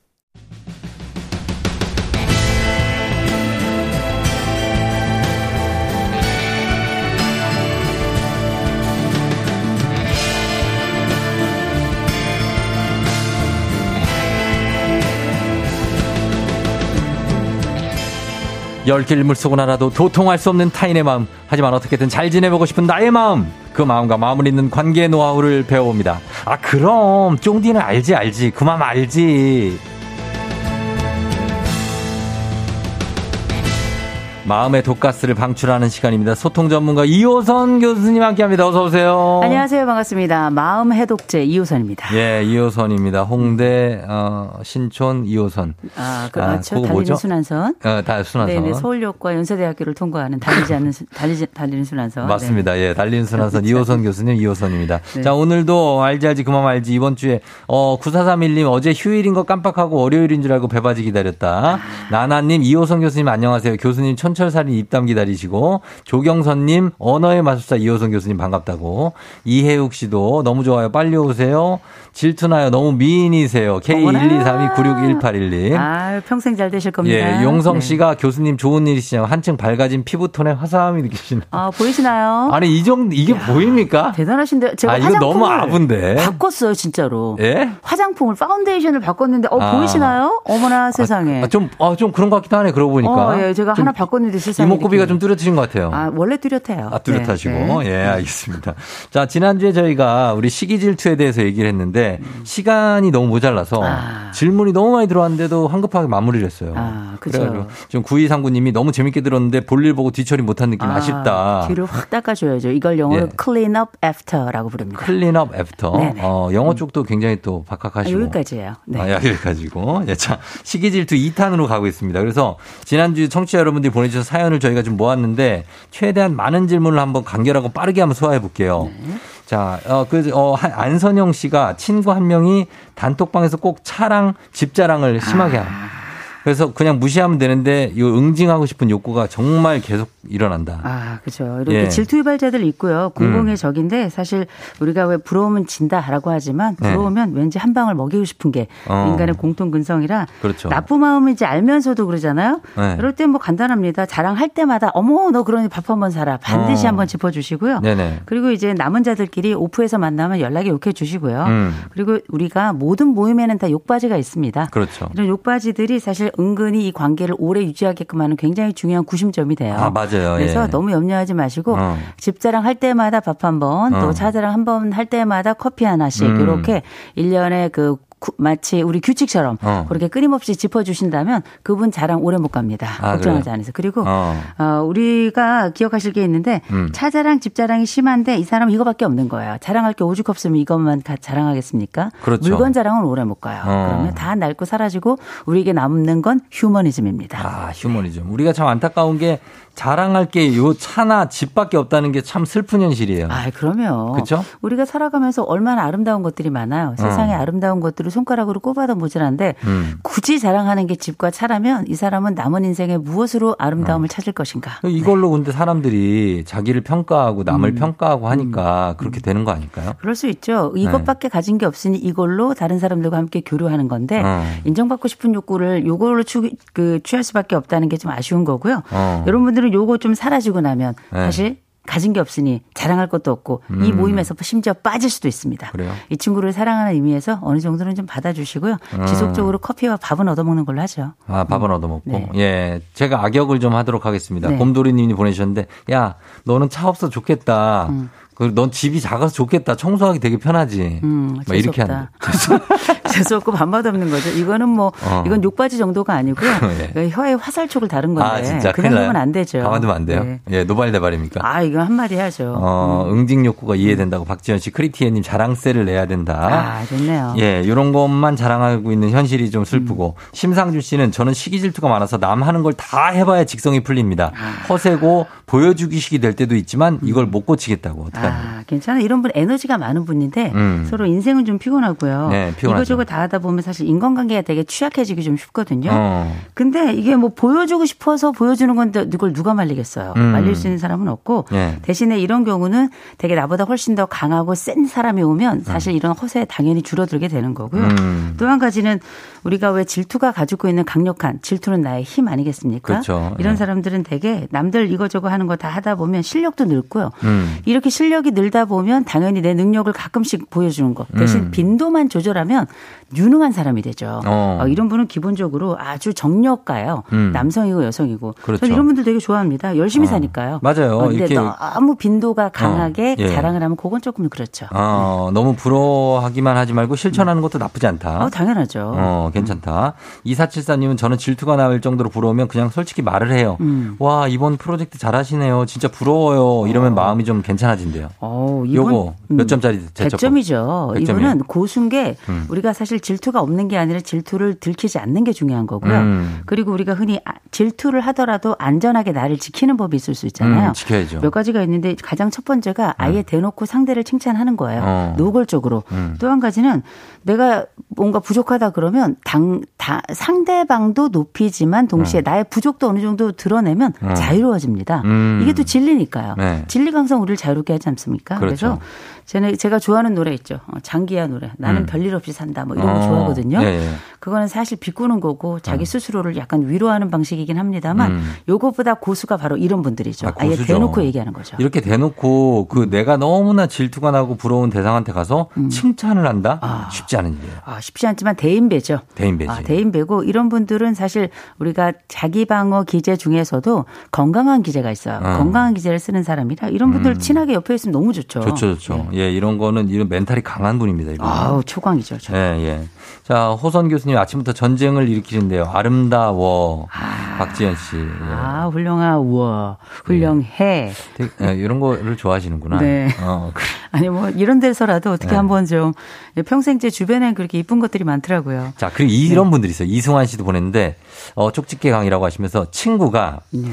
열길 물속은 알아도 도통할 수 없는 타인의 마음. 하지만 어떻게든 잘 지내보고 싶은 나의 마음. 그 마음과 마음을 잇는 관계 노하우를 배워봅니다. 아, 그럼. 쫑디는 알지, 알지. 그 마음 알지. 마음의 독가스를 방출하는 시간입니다. 소통 전문가 이호선 교수님 함께합니다. 어서 오세요. 안녕하세요. 반갑습니다. 마음 해독제 이호선입니다. 예, 이호선입니다. 홍대 어, 신촌 이호선. 아, 그렇죠. 아, 달리는 뭐죠? 순환선. 어, 다 순환선. 네, 네, 서울역과 연세대학교를 통과하는 달리지 않는 달리지 달리는 순환선. 맞습니다. 네. 예, 달리는 순환선 이호선 교수님 이호선입니다. 네. 자, 오늘도 알지 알지 그만 알지 이번 주에 어 9431님 어제 휴일인 거 깜빡하고 월요일인 줄 알고 배바지 기다렸다. 아. 나나님 이호선 교수님 안녕하세요. 교수님 천 천철살인 입담 기다리시고 조경선님 언어의 마술사 이호선 교수님 반갑다고 이혜욱 씨도 너무 좋아요. 빨리 오세요. 질투나요. 너무 미인이세요. K123296181님. 아, 평생 잘 되실 겁니다. 예, 용성 네. 씨가 교수님 좋은 일이시냐고 한층 밝아진 피부톤에 화사함이 느끼시는. 아, 보이시나요? 아니, 이 정도, 이게 야, 보입니까? 대단하신데. 제가 아, 이거 너무 아분데. 바꿨어요, 진짜로. 예? 화장품을, 파운데이션을 바꿨는데, 어, 아. 보이시나요? 어머나 세상에. 아, 좀, 아, 좀 그런 것 같기도 하네, 그러고 보니까. 어, 예, 제가 하나 바꿨 는데 모르는데 세상에. 이목구비가 좀 뚜렷하신 것 같아요. 아, 원래 뚜렷해요. 아, 뚜렷하시고. 네. 네. 예, 알겠습니다. 자, 지난주에 저희가 우리 시기 질투에 대해서 얘기를 했는데 음. 시간이 너무 모자라서 아. 질문이 너무 많이 들어왔는데도 황급하게 마무리를 했어요. 아, 그죠. 지금 구이상구님이 너무 재밌게 들었는데 볼일 보고 뒤처리 못한 느낌 아쉽다 뒤를 확 닦아줘야죠. 이걸 영어로 예. clean up after라고 부릅니다. clean up after. 네네. 어, 영어 쪽도 굉장히 또 박학하시고. 아, 여기까지예요. 네. 아, 여기까지고. 예, 자, 시기 질투 2탄으로 가고 있습니다. 그래서 지난주 청취자 여러분들이 보내 주셔서 사연을 저희가 좀 모았는데 최대한 많은 질문을 한번 간결하고 빠르게 한번 소화해 볼게요. 네. 자, 어, 그, 어, 안선영 씨가 친구 한 명이 단톡방에서 꼭 차랑 집 자랑을 심하게 아. 그래서 그냥 무시하면 되는데 이 응징하고 싶은 욕구가 정말 계속 일어난다. 아, 그렇죠. 이렇게 예. 질투 유발자들 있고요. 공공의 음. 적인데 사실 우리가 왜 부러우면 진다라고 하지만 네. 부러우면 네. 왠지 한 방을 먹이고 싶은 게 어. 인간의 공통 근성이라 그렇죠. 나쁜 마음인지 알면서도 그러잖아요. 네. 그럴 때 뭐 간단합니다. 자랑할 때마다 어머 너 그러니 밥 한 번 사라 반드시 어. 한번 짚어주시고요. 네네. 그리고 이제 남은 자들끼리 오프에서 만나면 연락에 욕해 주시고요. 음. 그리고 우리가 모든 모임에는 다 욕바지가 있습니다. 그렇죠. 이런 욕바지들이 사실 은근히 이 관계를 오래 유지하게끔 하는 굉장히 중요한 구심점이 돼요. 아, 맞아요. 그래서 예. 너무 염려하지 마시고 어. 집자랑 할 때마다 밥 한 번, 어. 또 차자랑 한 번 할 때마다 커피 하나씩 음. 이렇게 1년에 그 마치 우리 규칙처럼 어. 그렇게 끊임없이 짚어주신다면 그분 자랑 오래 못 갑니다. 아, 걱정하지 그래요? 않으세요. 그리고 어. 어. 우리가 기억하실 게 있는데 음. 차자랑 집자랑이 심한데 이 사람은 이거밖에 없는 거예요. 자랑할 게 오죽 없으면 이것만 다 자랑하겠습니까? 그렇죠. 물건 자랑은 오래 못 가요. 어. 그러면 다 낡고 사라지고 우리에게 남는 건 휴머니즘입니다. 아, 휴머니즘. 우리가 참 안타까운 게 자랑할 게 요 차나 집밖에 없다는 게 참 슬픈 현실이에요. 아, 그러면. 그렇죠? 우리가 살아가면서 얼마나 아름다운 것들이 많아요. 세상에 어. 아름다운 것들을 손가락으로 꼽아도 모자란데 음. 굳이 자랑하는 게 집과 차라면 이 사람은 남은 인생에 무엇으로 아름다움을 어. 찾을 것인가. 이걸로 네. 근데 사람들이 자기를 평가하고 남을 음. 평가하고 하니까 음. 그렇게 되는 거 아닐까요? 그럴 수 있죠. 이것밖에 네. 가진 게 없으니 이걸로 다른 사람들과 함께 교류하는 건데 어. 인정받고 싶은 욕구를 요걸로 추, 그, 취할 수밖에 없다는 게 좀 아쉬운 거고요. 어. 여러분들 은 요거 좀 사라지고 나면 네. 사실 가진 게 없으니 자랑할 것도 없고 음. 이 모임에서 심지어 빠질 수도 있습니다. 그래요? 이 친구를 사랑하는 의미에서 어느 정도는 좀 받아주시고요. 음. 지속적으로 커피와 밥은 얻어먹는 걸로 하죠. 아 밥은 음. 얻어먹고 네. 예 제가 악역을 좀 하도록 하겠습니다. 네. 곰돌이님이 보내주셨는데 야 너는 차 없어 좋겠다. 음. 넌 집이 작아서 좋겠다. 청소하기 되게 편하지. 음, 막 이렇게 하는. 재수 없고 반맛 없는 거죠. 이거는 뭐 어. 이건 욕바지 정도가 아니고요. 네. 그러니까 혀의 화살촉을 다른 건데. 아, 진짜 그냥 하면 안 되죠. 가만두면 안 돼요. 네. 예, 노발대발입니까? 아, 이거 한마디 해야죠. 어, 음. 응징 욕구가 이해된다고 박지현 씨 크리티에님 자랑세를 내야 된다. 아, 좋네요. 예, 이런 것만 자랑하고 있는 현실이 좀 슬프고 음. 심상준 씨는 저는 시기 질투가 많아서 남 하는 걸 다 해봐야 직성이 풀립니다. 아. 허세고 보여주기식이 될 때도 있지만 이걸 못 고치겠다고 어떡하냐. 아, 괜찮아. 이런 분 에너지가 많은 분인데 음. 서로 인생은 좀 피곤하고요. 네, 이거저거 다 하다 보면 사실 인간관계가 되게 취약해지기 좀 쉽거든요. 어. 근데 이게 뭐 보여주고 싶어서 보여주는 건데 이걸 누가 말리겠어요. 음. 말릴 수 있는 사람은 없고 네. 대신에 이런 경우는 되게 나보다 훨씬 더 강하고 센 사람이 오면 사실 음. 이런 허세 당연히 줄어들게 되는 거고요. 음. 또한 가지는 우리가 왜 질투가 가지고 있는 강력한 질투는 나의 힘 아니겠습니까? 그렇죠. 이런 네. 사람들은 되게 남들 이거저거 하는 거 다 하다 보면 실력도 늘고요. 음. 이렇게 실력이 늘다 보면 당연히 내 능력을 가끔씩 보여주는 거 대신 음. 빈도만 조절하면 유능한 사람이 되죠. 어. 어, 이런 분은 기본적으로 아주 정력가요. 음. 남성이고 여성이고. 그렇죠. 저는 이런 분들 되게 좋아합니다. 열심히 어. 사니까요. 맞아요. 어, 근데 너무 빈도가 강하게 어. 예. 자랑을 하면 그건 조금 그렇죠. 어, 네. 너무 부러워하기만 하지 말고 실천하는 것도 나쁘지 않다. 어, 당연하죠. 어, 괜찮다. 2474님은 저는 질투가 나올 정도로 부러우면 그냥 솔직히 말을 해요. 음. 와, 이번 프로젝트 잘하시 네요. 진짜 부러워요. 이러면 어. 마음이 좀 괜찮아진대요. 어, 요거 몇 음, 점짜리 제점? 100점이죠. 100점이요? 이분은 고수인 게 음. 우리가 사실 질투가 없는 게 아니라 질투를 들키지 않는 게 중요한 거고요. 음. 그리고 우리가 흔히 아, 질투를 하더라도 안전하게 나를 지키는 법이 있을 수 있잖아요. 음, 지켜야죠. 몇 가지가 있는데 가장 첫 번째가 아예 음. 대놓고 상대를 칭찬하는 거예요. 어. 노골적으로. 음. 또한 가지는 내가 뭔가 부족하다 그러면 당, 다, 상대방도 높이지만 동시에 음. 나의 부족도 어느 정도 드러내면 자유로워집니다. 이게 또 진리니까요. 네. 진리가 항상 우리를 자유롭게 하지 않습니까? 그렇죠. 그래서 제가, 제가 좋아하는 노래 있죠. 어, 장기야 노래. 나는 음. 별일 없이 산다. 뭐 이런 거 어, 좋아하거든요. 예, 예. 그거는 사실 비꾸는 거고 자기 어. 스스로를 약간 위로하는 방식이긴 합니다만 음. 요것보다 고수가 바로 이런 분들이죠. 아, 예 대놓고 얘기하는 거죠. 이렇게 대놓고 그 내가 너무나 질투가 나고 부러운 대상한테 가서 음. 칭찬을 한다? 아. 쉽지 않은 일이에요. 아, 쉽지 않지만 대인배죠. 대인배지. 아, 대인배고 이런 분들은 사실 우리가 자기 방어 기제 중에서도 건강한 기제가 있어요. 어. 건강한 기제를 쓰는 사람이라 이런 분들 음. 친하게 옆에 있으면 너무 좋죠. 좋죠, 좋죠. 예, 예 이런 거는 이런 멘탈이 강한 분입니다. 이분. 아우 초광이죠. 초광. 예, 예. 자, 호선 교수님 아침부터 전쟁을 일으키는데요. 아름다워. 아, 박지현 씨. 예. 아, 훌륭하워. 훌륭해. 예. 예, 이런 거를 좋아하시는구나. 네. 어, 아니, 뭐, 이런 데서라도 어떻게 네. 한번 좀 평생 제 주변에 그렇게 이쁜 것들이 많더라고요. 자, 그리고 이런 네. 분들이 있어요. 이승환 씨도 보냈는데, 어, 쪽집게 강이라고 하시면서 친구가 네.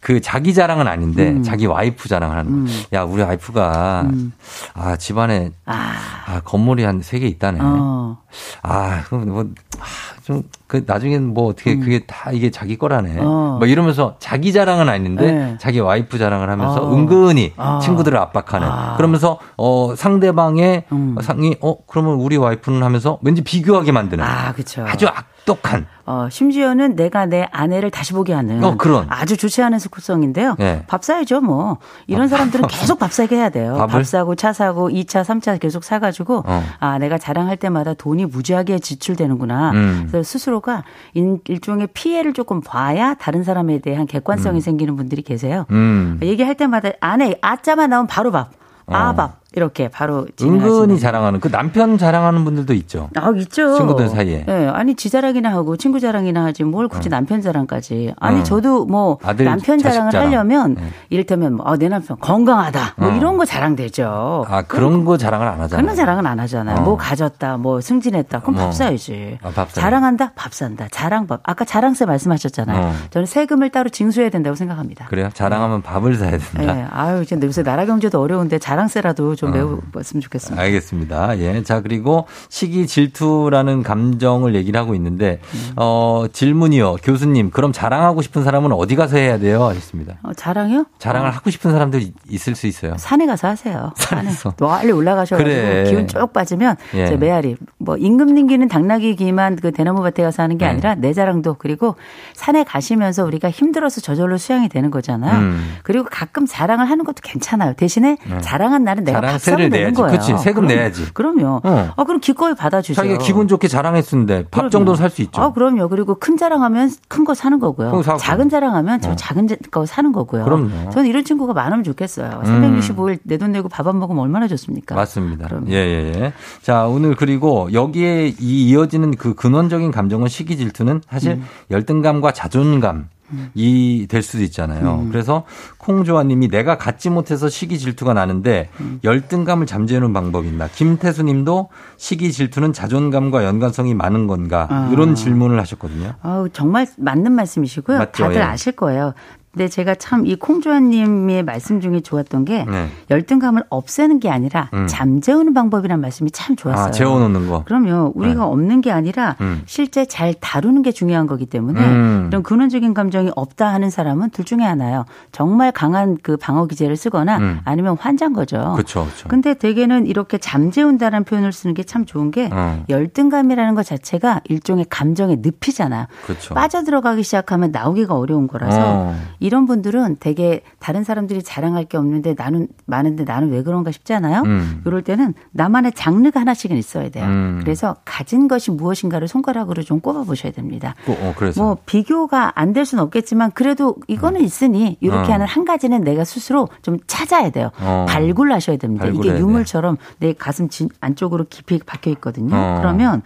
그 자기 자랑은 아닌데 음. 자기 와이프 자랑을 하는 거야. 음. 야, 우리 와이프가 음. 아, 집안에 아, 아 건물이 한 세 개 있다네. 어. 아, 그럼 뭐 아, 좀, 그, 나중엔 뭐 어떻게 음. 그게 다 이게 자기 거라네. 어. 뭐 이러면서 자기 자랑은 아닌데 네. 자기 와이프 자랑을 하면서 어. 은근히 어. 친구들을 압박하는. 아. 그러면서, 어, 상대방의 음. 상이, 어, 그러면 우리 와이프는 하면서 왠지 비교하게 만드는. 아, 그죠. 아주 악 독한. 어, 심지어는 내가 내 아내를 다시 보게 하는. 어, 그런. 아주 좋지 않은 스쿠성인데요. 네. 밥 사야죠, 뭐. 이런 어, 사람들은 계속 밥 사게 해야 돼요. 밥을? 밥 사고 차 사고 2차, 3차 계속 사가지고, 어. 아, 내가 자랑할 때마다 돈이 무지하게 지출되는구나. 음. 그래서 스스로가 일종의 피해를 조금 봐야 다른 사람에 대한 객관성이 음. 생기는 분들이 계세요. 음. 얘기할 때마다 안에 아자만 나오면 바로 밥. 아밥. 어. 이렇게 바로 은근히 자랑하는 그 남편 자랑하는 분들도 있죠. 아 있죠. 친구들 사이에. 네, 아니 지 자랑이나 하고 친구 자랑이나 하지 뭘 굳이 어. 남편 자랑까지. 아니 어. 저도 뭐 아들, 남편 자랑을 자랑. 하려면 네. 이를테면 뭐, 아, 내 남편 건강하다 뭐 어. 이런 거 자랑되죠. 아 그런 거 자랑을 안 하잖아요. 그런 자랑은 안 하잖아요. 뭐 어. 가졌다, 뭐 승진했다, 그럼 밥 어. 사야지. 아, 밥 자랑한다, 밥 산다. 자랑밥. 아까 자랑세 말씀하셨잖아요. 어. 저는 세금을 따로 징수해야 된다고 생각합니다. 그래요? 자랑하면 밥을 사야 된다. 네. 아유 이제 요새 나라 경제도 어려운데 자랑세라도 좀 매우 했으면 좋겠습니다. 알겠습니다. 예. 자, 그리고 시기 질투라는 감정을 얘기를 하고 있는데, 음. 어, 질문이요. 교수님, 그럼 자랑하고 싶은 사람은 어디 가서 해야 돼요? 하셨습니다. 어, 자랑요? 자랑을 어. 하고 싶은 사람들 있을 수 있어요. 산에 가서 하세요. 산에서. 멀리 올라가셔가지고 그래. 기운 쭉 빠지면 예. 이제 메아리. 뭐 임금 님기는 당나귀 기만 그 대나무 밭에 가서 하는 게 네. 아니라 내 자랑도 그리고 산에 가시면서 우리가 힘들어서 저절로 수양이 되는 거잖아요. 음. 그리고 가끔 자랑을 하는 것도 괜찮아요. 대신에 네. 자랑한 날은 내가 밥상을 내는 거예요. 그렇지. 세금 그럼, 내야지. 그럼요. 어. 아, 그럼 기꺼이 받아주세요. 자기가 기분 좋게 자랑했는데 밥 정도 는 살 수 있죠. 아, 그럼요. 그리고 큰 자랑하면 큰 거 사는 거고요. 작은 자랑하면 저 어. 작은 거 사는 거고요. 그럼요. 저는 이런 친구가 많으면 좋겠어요. 365일 음. 내돈 내고 밥 안 먹으면 얼마나 좋습니까? 맞습니다. 예, 예, 예. 자, 오늘 그리고 여기에 이 이어지는 그 근원적인 감정은 시기 질투는 사실 음. 열등감과 자존감 이 될 수도 있잖아요. 음. 그래서 콩조아님이 내가 갖지 못해서 시기 질투가 나는데 음. 열등감을 잠재우는 방법이 있나? 김태수님도 시기 질투는 자존감과 연관성이 많은 건가? 아. 이런 질문을 하셨거든요. 아 정말 맞는 말씀이시고요. 맞죠? 다들 예. 아실 거예요. 근데 제가 참 이 콩조아님의 말씀 중에 좋았던 게 네. 열등감을 없애는 게 아니라 음. 잠재우는 방법이라는 말씀이 참 좋았어요. 아, 재워놓는 거. 그럼요. 우리가 네. 없는 게 아니라 음. 실제 잘 다루는 게 중요한 거기 때문에 음. 이런 근원적인 감정이 없다 하는 사람은 둘 중에 하나요. 정말 강한 그 방어 기제를 쓰거나 음. 아니면 환장 거죠. 그렇죠. 근데 대개는 이렇게 잠재운다는 표현을 쓰는 게 참 좋은 게 어. 열등감이라는 것 자체가 일종의 감정의 늪이잖아요. 그렇죠. 빠져들어가기 시작하면 나오기가 어려운 거라서 어. 이런 분들은 되게 다른 사람들이 자랑할 게 없는데 나는 많은데 나는 왜 그런가 싶잖아요. 음. 이럴 때는 나만의 장르가 하나씩은 있어야 돼요. 음. 그래서 가진 것이 무엇인가를 손가락으로 좀 꼽아 보셔야 됩니다. 어, 그래서 뭐 비교가 안 될 수는 없겠지만 그래도 이거는 음. 있으니 이렇게 어. 하는 한 가지는 내가 스스로 좀 찾아야 돼요. 어. 발굴하셔야 됩니다. 이게 유물처럼 내 가슴 안쪽으로 깊이 박혀 있거든요. 어. 그러면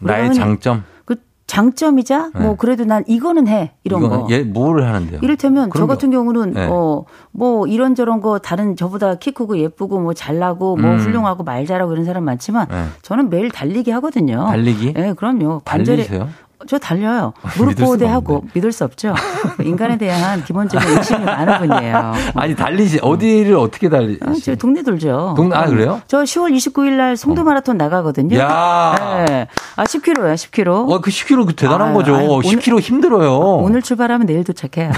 나의 장점 장점이자 네. 뭐 그래도 난 이거는 해 이런 거. 예, 뭘 하는데요? 이를테면 저 같은 경우는 네. 어뭐 이런저런 거 다른 저보다 키 크고 예쁘고 뭐 잘나고 뭐 음. 훌륭하고 말 잘하고 이런 사람 많지만 네. 저는 매일 달리기 하거든요. 달리기? 네, 그럼요. 관절에 달리세요? 저 달려요. 무릎 보호대하고 믿을 수 없죠. 인간에 대한 기본적인 의심이 많은 분이에요. 아니 달리지 어디를 어떻게 달리? 어, 저 동네 돌죠. 동네 아 그래요? 저 10월 29일 날 송도 어. 마라톤 나가거든요. 야, 네. 아 10km야 10km. 와그 10km 그 대단한 아 거죠. 아유, 10km 오늘, 힘들어요. 오늘 출발하면 내일 도착해요.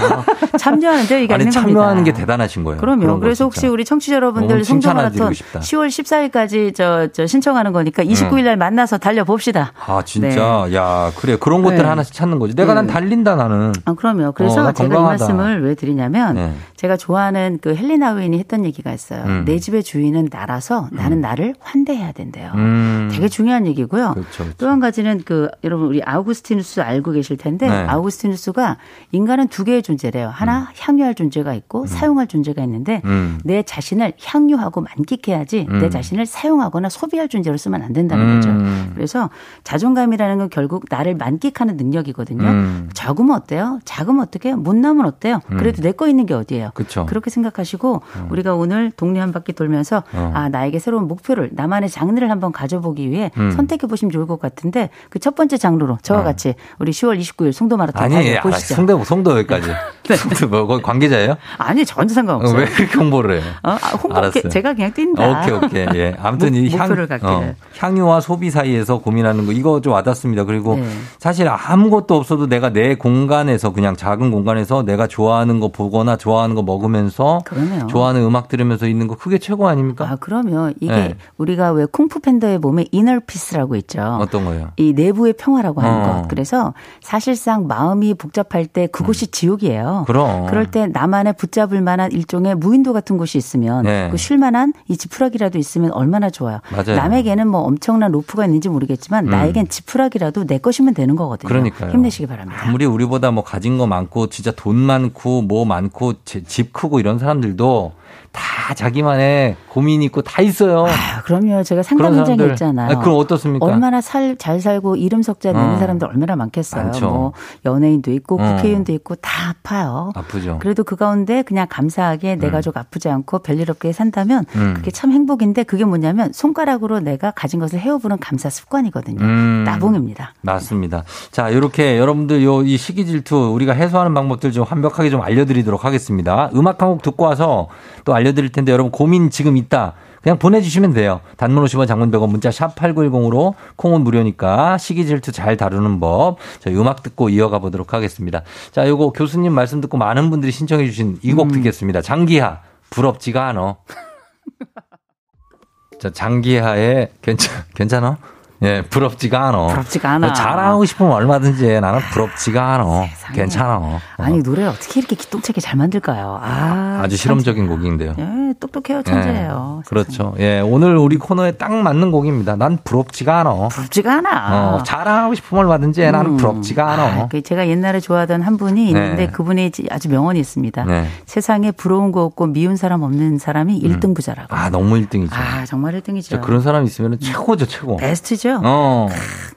참여하는 데 이게 아니, 참여하는 게 대단하신 거예요. 그럼요. 그래서 혹시 우리 청취자 여러분들 송도 마라톤 10월 14일까지 저, 저 신청하는 거니까 29일 날 음. 만나서 달려 봅시다. 아 진짜, 네. 야 그래. 그럼 그런 것들 네. 하나씩 찾는 거지. 내가 네. 난 달린다 나는. 아, 그럼요. 그래서 어, 제가. 이 말씀을 왜 드리냐면 네. 제가 좋아하는 그 헬리나 웨인이 했던 얘기가 있어요. 음. 내 집의 주인은 나라서 나는 음. 나를 환대해야 된대요. 음. 되게 중요한 얘기고요. 그렇죠, 그렇죠. 또한 가지는 그 여러분 우리 아우구스티누스 알고 계실 텐데 네. 아우구스티누스가 인간은 두 개의 존재래요. 하나 음. 향유할 존재가 있고 음. 사용할 존재가 있는데 음. 내 자신을 향유하고 만끽해야지 내 자신을 사용하거나 소비할 존재로 쓰면 안 된다는 거죠. 그래서 자존감이라는 건 결국 나를 만 끽하는 능력이거든요. 적으면 어때요? 작으면 어떻게? 못 나면 어때요? 그래도 내 거 있는 게 어디예요? 그쵸. 그렇게 생각하시고 우리가 오늘 동네 한 바퀴 돌면서 어. 아 나에게 새로운 목표를 나만의 장르를 한번 가져보기 위해 음. 선택해 보시면 좋을 것 같은데 그 첫 번째 장르로 저와 어. 같이 우리 10월 29일 송도 마라톤 아니 보시죠. 송도 송도 여기까지. 네. 송도 뭐 관계자예요? 아니 전혀 상관없어요. 왜 그렇게 홍보를 해요? 어, 아, 홍보 알았어요. 제가 그냥 뛴다. 오케이 오케이 예 아무튼 목, 이 향, 어, 향유와 소비 사이에서 고민하는 거 이거 좀 와닿습니다. 그리고 네. 사실 아무것도 없어도 내가 내 공간에서 그냥 작은 공간에서 내가 좋아하는 거 보거나 좋아하는 거 먹으면서 그러네요. 좋아하는 음악 들으면서 있는 거 그게 최고 아닙니까? 아 그러면 이게 네. 우리가 왜 쿵푸 팬더에 보면 inner peace라고 있죠. 어떤 거요? 이 내부의 평화라고 하는 어. 것. 그래서 사실상 마음이 복잡할 때 그곳이 음. 지옥이에요. 그럼. 그럴 때 나만의 붙잡을 만한 일종의 무인도 같은 곳이 있으면 네. 그 쉴만한 이 지푸라기라도 있으면 얼마나 좋아요. 맞아요. 남에게는 뭐 엄청난 로프가 있는지 모르겠지만 음. 나에겐 지푸라기라도 내 것이면 되는 거 거든요. 그러니까요. 힘내시기 바랍니다. 아무리 우리보다 뭐 가진 거 많고 진짜 돈 많고 뭐 많고 집 크고 이런 사람들도 다 자기만의 고민이 있고 다 있어요. 아, 그럼요. 제가 상담 현장에 있잖아요. 아, 그럼 어떻습니까? 얼마나 살, 잘 살고 이름 석자 내는 어. 사람들 얼마나 많겠어요. 많죠. 뭐 연예인도 있고 어. 국회의원도 어. 있고 다 아파요. 아프죠. 그래도 그 가운데 그냥 감사하게 내 음. 가족 아프지 않고 별일 없게 산다면 음. 그게 참 행복인데 그게 뭐냐면 손가락으로 내가 가진 것을 헤어보는 감사 습관이거든요. 음. 나봉입니다. 맞습니다. 자, 이렇게 여러분들 요 이 시기 질투 우리가 해소하는 방법들 좀 완벽하게 좀 알려드리도록 하겠습니다. 음악 한 곡 듣고 와서 또 알 려드릴 텐데 여러분 고민 지금 있다. 그냥 보내주시면 돼요. 단문 50원 장문 100원 문자 샵 8910으로 콩은 무료니까 시기 질투 잘 다루는 법. 저희 음악 듣고 이어가 보도록 하겠습니다. 자, 요거 교수님 말씀 듣고 많은 분들이 신청해 주신 이곡 음. 듣겠습니다. 장기하 부럽지가 않어. 자, 장기하의 괜찮 괜찮아? 예, 부럽지가 않아. 부럽지가 않아. 잘하고 싶으면 얼마든지 해. 나는 부럽지가 않아. 괜찮아. 어. 아니, 노래 어떻게 이렇게 기똥차게 잘 만들까요? 아. 아주 실험적인 곡인데요. 예, 똑똑해요. 천재예요. 예, 그렇죠. 예, 오늘 우리 코너에 딱 맞는 곡입니다. 난 부럽지가 않아. 부럽지가 않아. 어, 잘하고 싶으면 얼마든지 해. 나는 음. 부럽지가 않아. 아, 그 제가 옛날에 좋아하던 한 분이 있는데 네. 그분이 아주 명언이 있습니다. 네. 세상에 부러운 거 없고 미운 사람 없는 사람이 음. 1등 부자라고. 아, 너무 1등이죠. 아, 정말 1등이죠. 그런 사람 있으면 최고죠, 최고. 베스트죠. 어.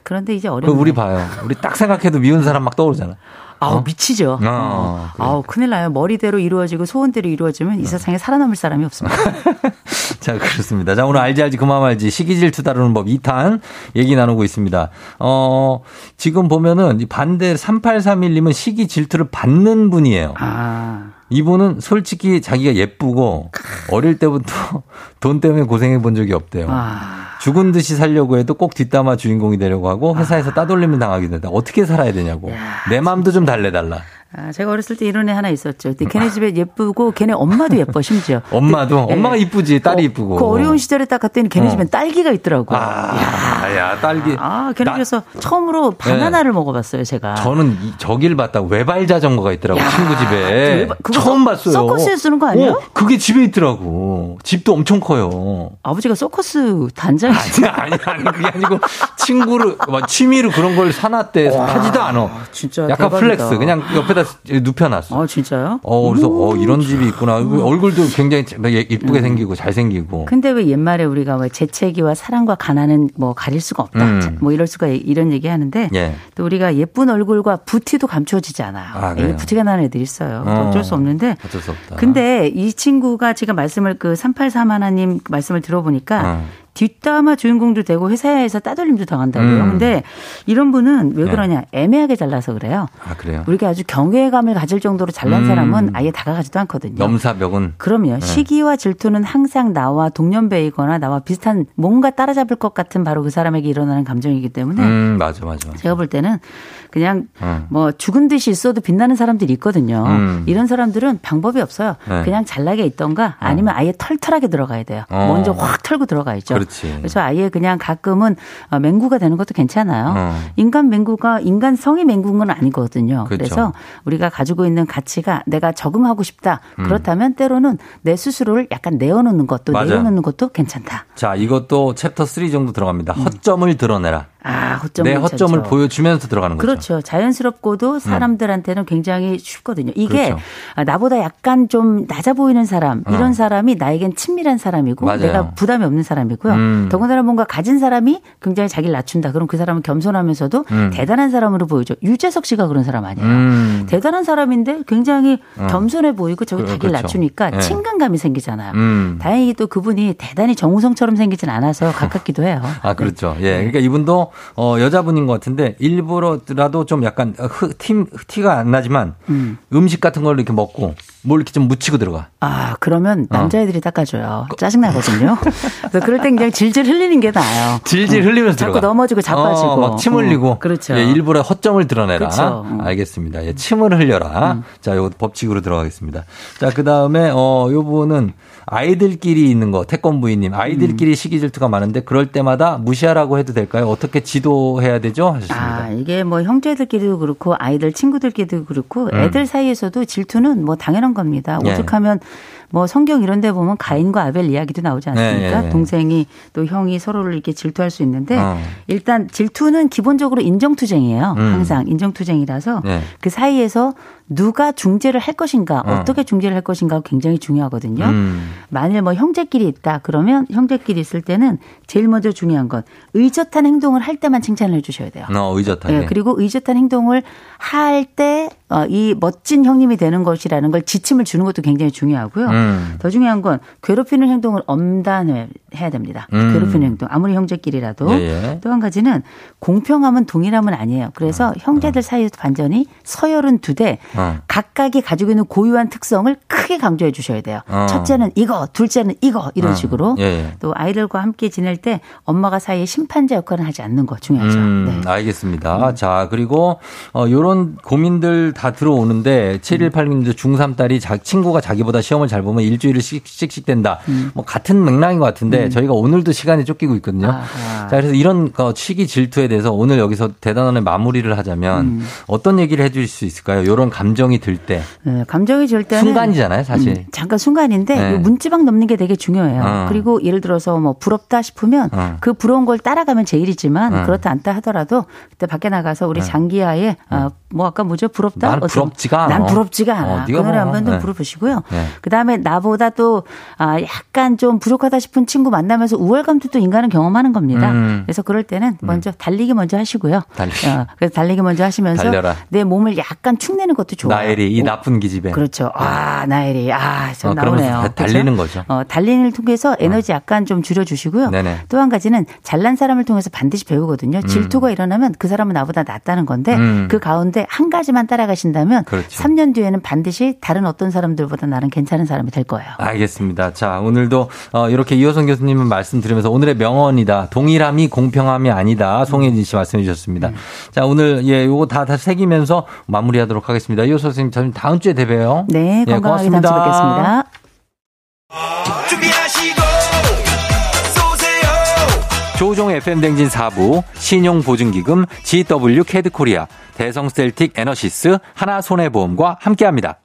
그런데 이제 어려워. 우리 봐요. 우리 딱 생각해도 미운 사람 막 떠오르잖아. 아우 어? 미치죠. 어, 아우 큰일 나요. 머리대로 이루어지고 소원대로 이루어지면 이 어. 세상에 살아남을 사람이 없습니다. 자 그렇습니다. 자 오늘 알지 알지 그만 말지 시기질투 다루는 법 2탄 얘기 나누고 있습니다. 어 지금 보면은 반대 3831님은 시기 질투를 받는 분이에요. 아. 이분은 솔직히 자기가 예쁘고 어릴 때부터 돈 때문에 고생해 본 적이 없대요. 아. 죽은 듯이 살려고 해도 꼭 뒷담화 주인공이 되려고 하고 회사에서 아. 따돌림을 당하게 된다. 어떻게 살아야 되냐고. 야, 내 마음도 좀 달래달라. 아, 제가 어렸을 때 이런 애 하나 있었죠. 걔네 집에 예쁘고 걔네 엄마도 예뻐 심지어. 엄마도 네. 엄마가 이쁘지 딸이 이쁘고. 그 어려운 시절에 딱 갔더니 걔네 어. 집엔 딸기가 있더라고. 아, 야, 야 딸기. 아, 걔네 집에서 처음으로 바나나를 네. 먹어봤어요 제가. 저는 이, 저길 봤다 외발 자전거가 있더라고 야, 친구 집에. 외발, 처음 봤어요. 서커스에 쓰는 거 아니에요? 어, 그게 집에 있더라고. 집도 엄청 커요. 아버지가 서커스 단장이시 아니, 아니, 아니, 그게 아니고 친구를, 뭐 취미로 그런 걸 사놨대. 하지도 않아. 진짜. 약간 대박이다. flex. 그냥 옆에다 눕혀놨어. 아, 진짜요? 어, 그래서, 어, 이런 집이 있구나. 얼굴도 굉장히 이쁘게 음. 생기고 잘생기고. 근데 왜 옛말에 우리가 왜 재채기와 사랑과 가난은 뭐 가릴 수가 없다. 음. 뭐 이럴 수가 이런 얘기 하는데. 예. 또 우리가 예쁜 얼굴과 부티도 감춰지지 않아요. 아, 부티가 나는 애들이 있어요. 어. 어쩔 수 없는데. 어쩔 수 없다. 근데 이 친구가 지금 말씀을 그 383 하나님 말씀을 들어보니까 어. 뒷담화 주인공도 되고 회사에서 따돌림도 당한다고요. 음. 근데 이런 분은 왜 네. 그러냐? 애매하게 잘라서 그래요. 아, 그래요? 우리가 아주 경외감을 가질 정도로 잘난 음. 사람은 아예 다가가지도 않거든요. 넘사벽은? 그럼요. 네. 시기와 질투는 항상 나와 동년배이거나 나와 비슷한 뭔가 따라잡을 것 같은 바로 그 사람에게 일어나는 감정이기 때문에. 음, 맞아, 맞아. 제가 볼 때는 그냥 음. 뭐 죽은 듯이 있어도 빛나는 사람들이 있거든요. 음. 이런 사람들은 방법이 없어요. 네. 그냥 잘나게 있던가 아니면 아예 털털하게 들어가야 돼요. 어. 먼저 확 털고 들어가 있죠. 그렇 지. 그래서 아예 그냥 가끔은 어, 맹구가 되는 것도 괜찮아요. 어. 인간 맹구가 인간 성이 맹구인 건 아니거든요. 그렇죠. 그래서 우리가 가지고 있는 가치가 내가 적응하고 싶다. 음. 그렇다면 때로는 내 스스로를 약간 내어놓는 것도 맞아. 내려놓는 것도 괜찮다. 자, 이것도 챕터 3 정도 들어갑니다. 음. 허점을 드러내라. 아, 허점을 내 허점을 괜찮죠. 보여주면서 들어가는 거죠. 그렇죠. 자연스럽고도 음. 사람들한테는 음. 굉장히 쉽거든요. 이게 그렇죠. 나보다 약간 좀 낮아 보이는 사람, 어. 이런 어. 사람이 나에겐 친밀한 사람이고 맞아요. 내가 부담이 없는 사람이고요. 음. 더군다나 뭔가 가진 사람이 굉장히 자기를 낮춘다. 그럼 그 사람은 겸손하면서도 음. 대단한 사람으로 보이죠. 유재석 씨가 그런 사람 아니에요. 음. 대단한 사람인데 굉장히 어. 겸손해 보이고 저기 그, 자기를 그렇죠. 낮추니까 네. 친근감이 생기잖아요. 음. 다행히 또 그분이 대단히 정우성처럼 생기진 않아서 가깝기도 해요. 아, 그렇죠. 예. 그러니까 이분도 어, 여자분인 것 같은데 일부러라도 좀 약간 흑, 팀, 티가 안 나지만 음. 식 같은 걸 이렇게 먹고 뭘 이렇게 좀 묻히고 들어가. 아, 그러면 어. 남자애들이 어. 닦아줘요. 짜증 나거든요. 그래서 그럴 때 그냥 질질 흘리는 게 나아요. 질질 흘리면서 자꾸 들어가. 넘어지고 자빠지고. 어, 막침 흘리고. 어, 그렇죠. 예, 일부러 허점을 드러내라. 그렇죠. 알겠습니다. 예, 침을 흘려라. 음. 자, 요거 법칙으로 들어가겠습니다. 자, 그 다음에, 어, 요분은 아이들끼리 있는 거, 태권부인님. 아이들끼리 음. 시기 질투가 많은데 그럴 때마다 무시하라고 해도 될까요? 어떻게 지도해야 되죠? 하셨습니다. 아, 이게 뭐 형제들끼리도 그렇고 아이들 친구들끼리도 그렇고 음. 애들 사이에서도 질투는 뭐 당연한 겁니다. 예. 오죽하면 예. 뭐 성경 이런 데 보면 가인과 아벨 이야기도 나오지 않습니까? 네, 네, 동생이 또 형이 서로를 이렇게 질투할 수 있는데 어. 일단 질투는 기본적으로 인정투쟁이에요. 음. 항상 인정투쟁이라서 네. 그 사이에서 누가 중재를 할 것인가, 어. 떻게 중재를 할 것인가 굉장히 중요하거든요. 음. 만일 뭐 형제끼리 있다 그러면 형제끼리 있을 때는 제일 먼저 중요한 건 의젓한 행동을 할 때만 칭찬을 해주셔야 돼요. 어, 의젓하게. 네, 그리고 의젓한 행동을 할 때 이 멋진 형님이 되는 것이라는 걸 지침을 주는 것도 굉장히 중요하고요. 음. 더 중요한 건 괴롭히는 행동을 엄단해야 됩니다. 음. 괴롭히는 행동 아무리 형제끼리라도 예, 예. 또한 가지는 공평함은 동일함은 아니에요. 그래서 어. 형제들 사이에서 반전이 서열은 두 대 어. 각각이 가지고 있는 고유한 특성을 크게 강조해 주셔야 돼요. 어. 첫째는 이거, 둘째는 이거 이런 어. 식으로 예, 예. 또 아이들과 함께 지낼 때 엄마가 사이에 심판자 역할을 하지 않는 거 중요하죠. 음, 네. 알겠습니다. 음. 자 그리고 어, 요런 고민들 다 들어오는데 7186님도 중3 딸이 자, 친구가 자기보다 시험을 잘 보면 일주일을 씩씩 된다. 음. 뭐 같은 맥락인 것 같은데 음. 저희가 오늘도 시간이 쫓기고 있거든요. 아하. 자 그래서 이런 어, 취기 질투에 대해서 오늘 여기서 대단한 마무리를 하자면 음. 어떤 얘기를 해주실 수 있을까요? 요런 감 감정이 들 때. 네, 감정이 들 때는 순간이잖아요, 사실. 음, 잠깐 순간인데 네. 문지방 넘는 게 되게 중요해요. 어. 그리고 예를 들어서 뭐 부럽다 싶으면 어. 그 부러운 걸 따라가면 제일이지만 어. 그렇다 않다 하더라도 그때 밖에 나가서 우리 네. 장기하에 어, 뭐 아까 뭐죠? 부럽다? 난 부럽지가 않아. 난 부럽지가 않아. 어, 그 노래 한번 더 네. 부르보시고요. 네. 그다음에 나보다 또 아, 약간 좀 부족하다 싶은 친구 만나면서 우월감도 또 인간은 경험하는 겁니다. 음. 그래서 그럴 때는 음. 먼저 달리기 먼저 하시고요. 달리기. 어, 그래서 달리기 먼저 하시면서 달려라. 내 몸을 약간 축내는 것도 좋아요. 나엘이 이 나쁜 기집애. 그렇죠. 아 나엘이 아저 어, 나오네요. 달리는 그렇죠? 거죠. 어, 달리는 통해서 에너지 약간 좀 줄여주시고요. 또 한 가지는 잘난 사람을 통해서 반드시 배우거든요. 음. 질투가 일어나면 그 사람은 나보다 낫다는 건데 음. 그 가운데 한 가지만 따라가신다면 그렇죠. 3년 뒤에는 반드시 다른 어떤 사람들보다 나는 괜찮은 사람이 될 거예요. 알겠습니다. 자 오늘도 어, 이렇게 이호성 교수님은 말씀드리면서 오늘의 명언이다. 동일함이 공평함이 아니다. 송혜진 씨 말씀해 주셨습니다. 음. 자 오늘 예 요거 다 다시 새기면서 마무리하도록 하겠습니다. 이호성 선생님 저희 다음 주에 뵈요. 네, 예, 건강하게 예, 다음 주에 뵙겠습니다. 조종 FM 댕진 4부 신용보증기금 GW 캐드코리아 대성셀틱 에너시스 하나손해보험과 함께합니다.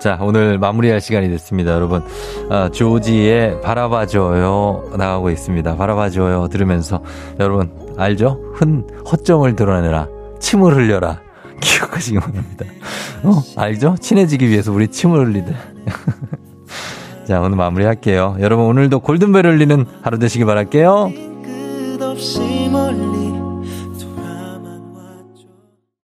자, 오늘 마무리할 시간이 됐습니다, 여러분. 아, 조지의 바라봐줘요 나가고 있습니다. 바라봐줘요 들으면서 여러분 알죠? 흔 허점을 드러내라, 침을 흘려라. 기억하시기 바랍니다. 어, 알죠? 친해지기 위해서 우리 침을 흘리듯. 자, 오늘 마무리할게요. 여러분 오늘도 골든벨 울리는 하루 되시길 바랄게요.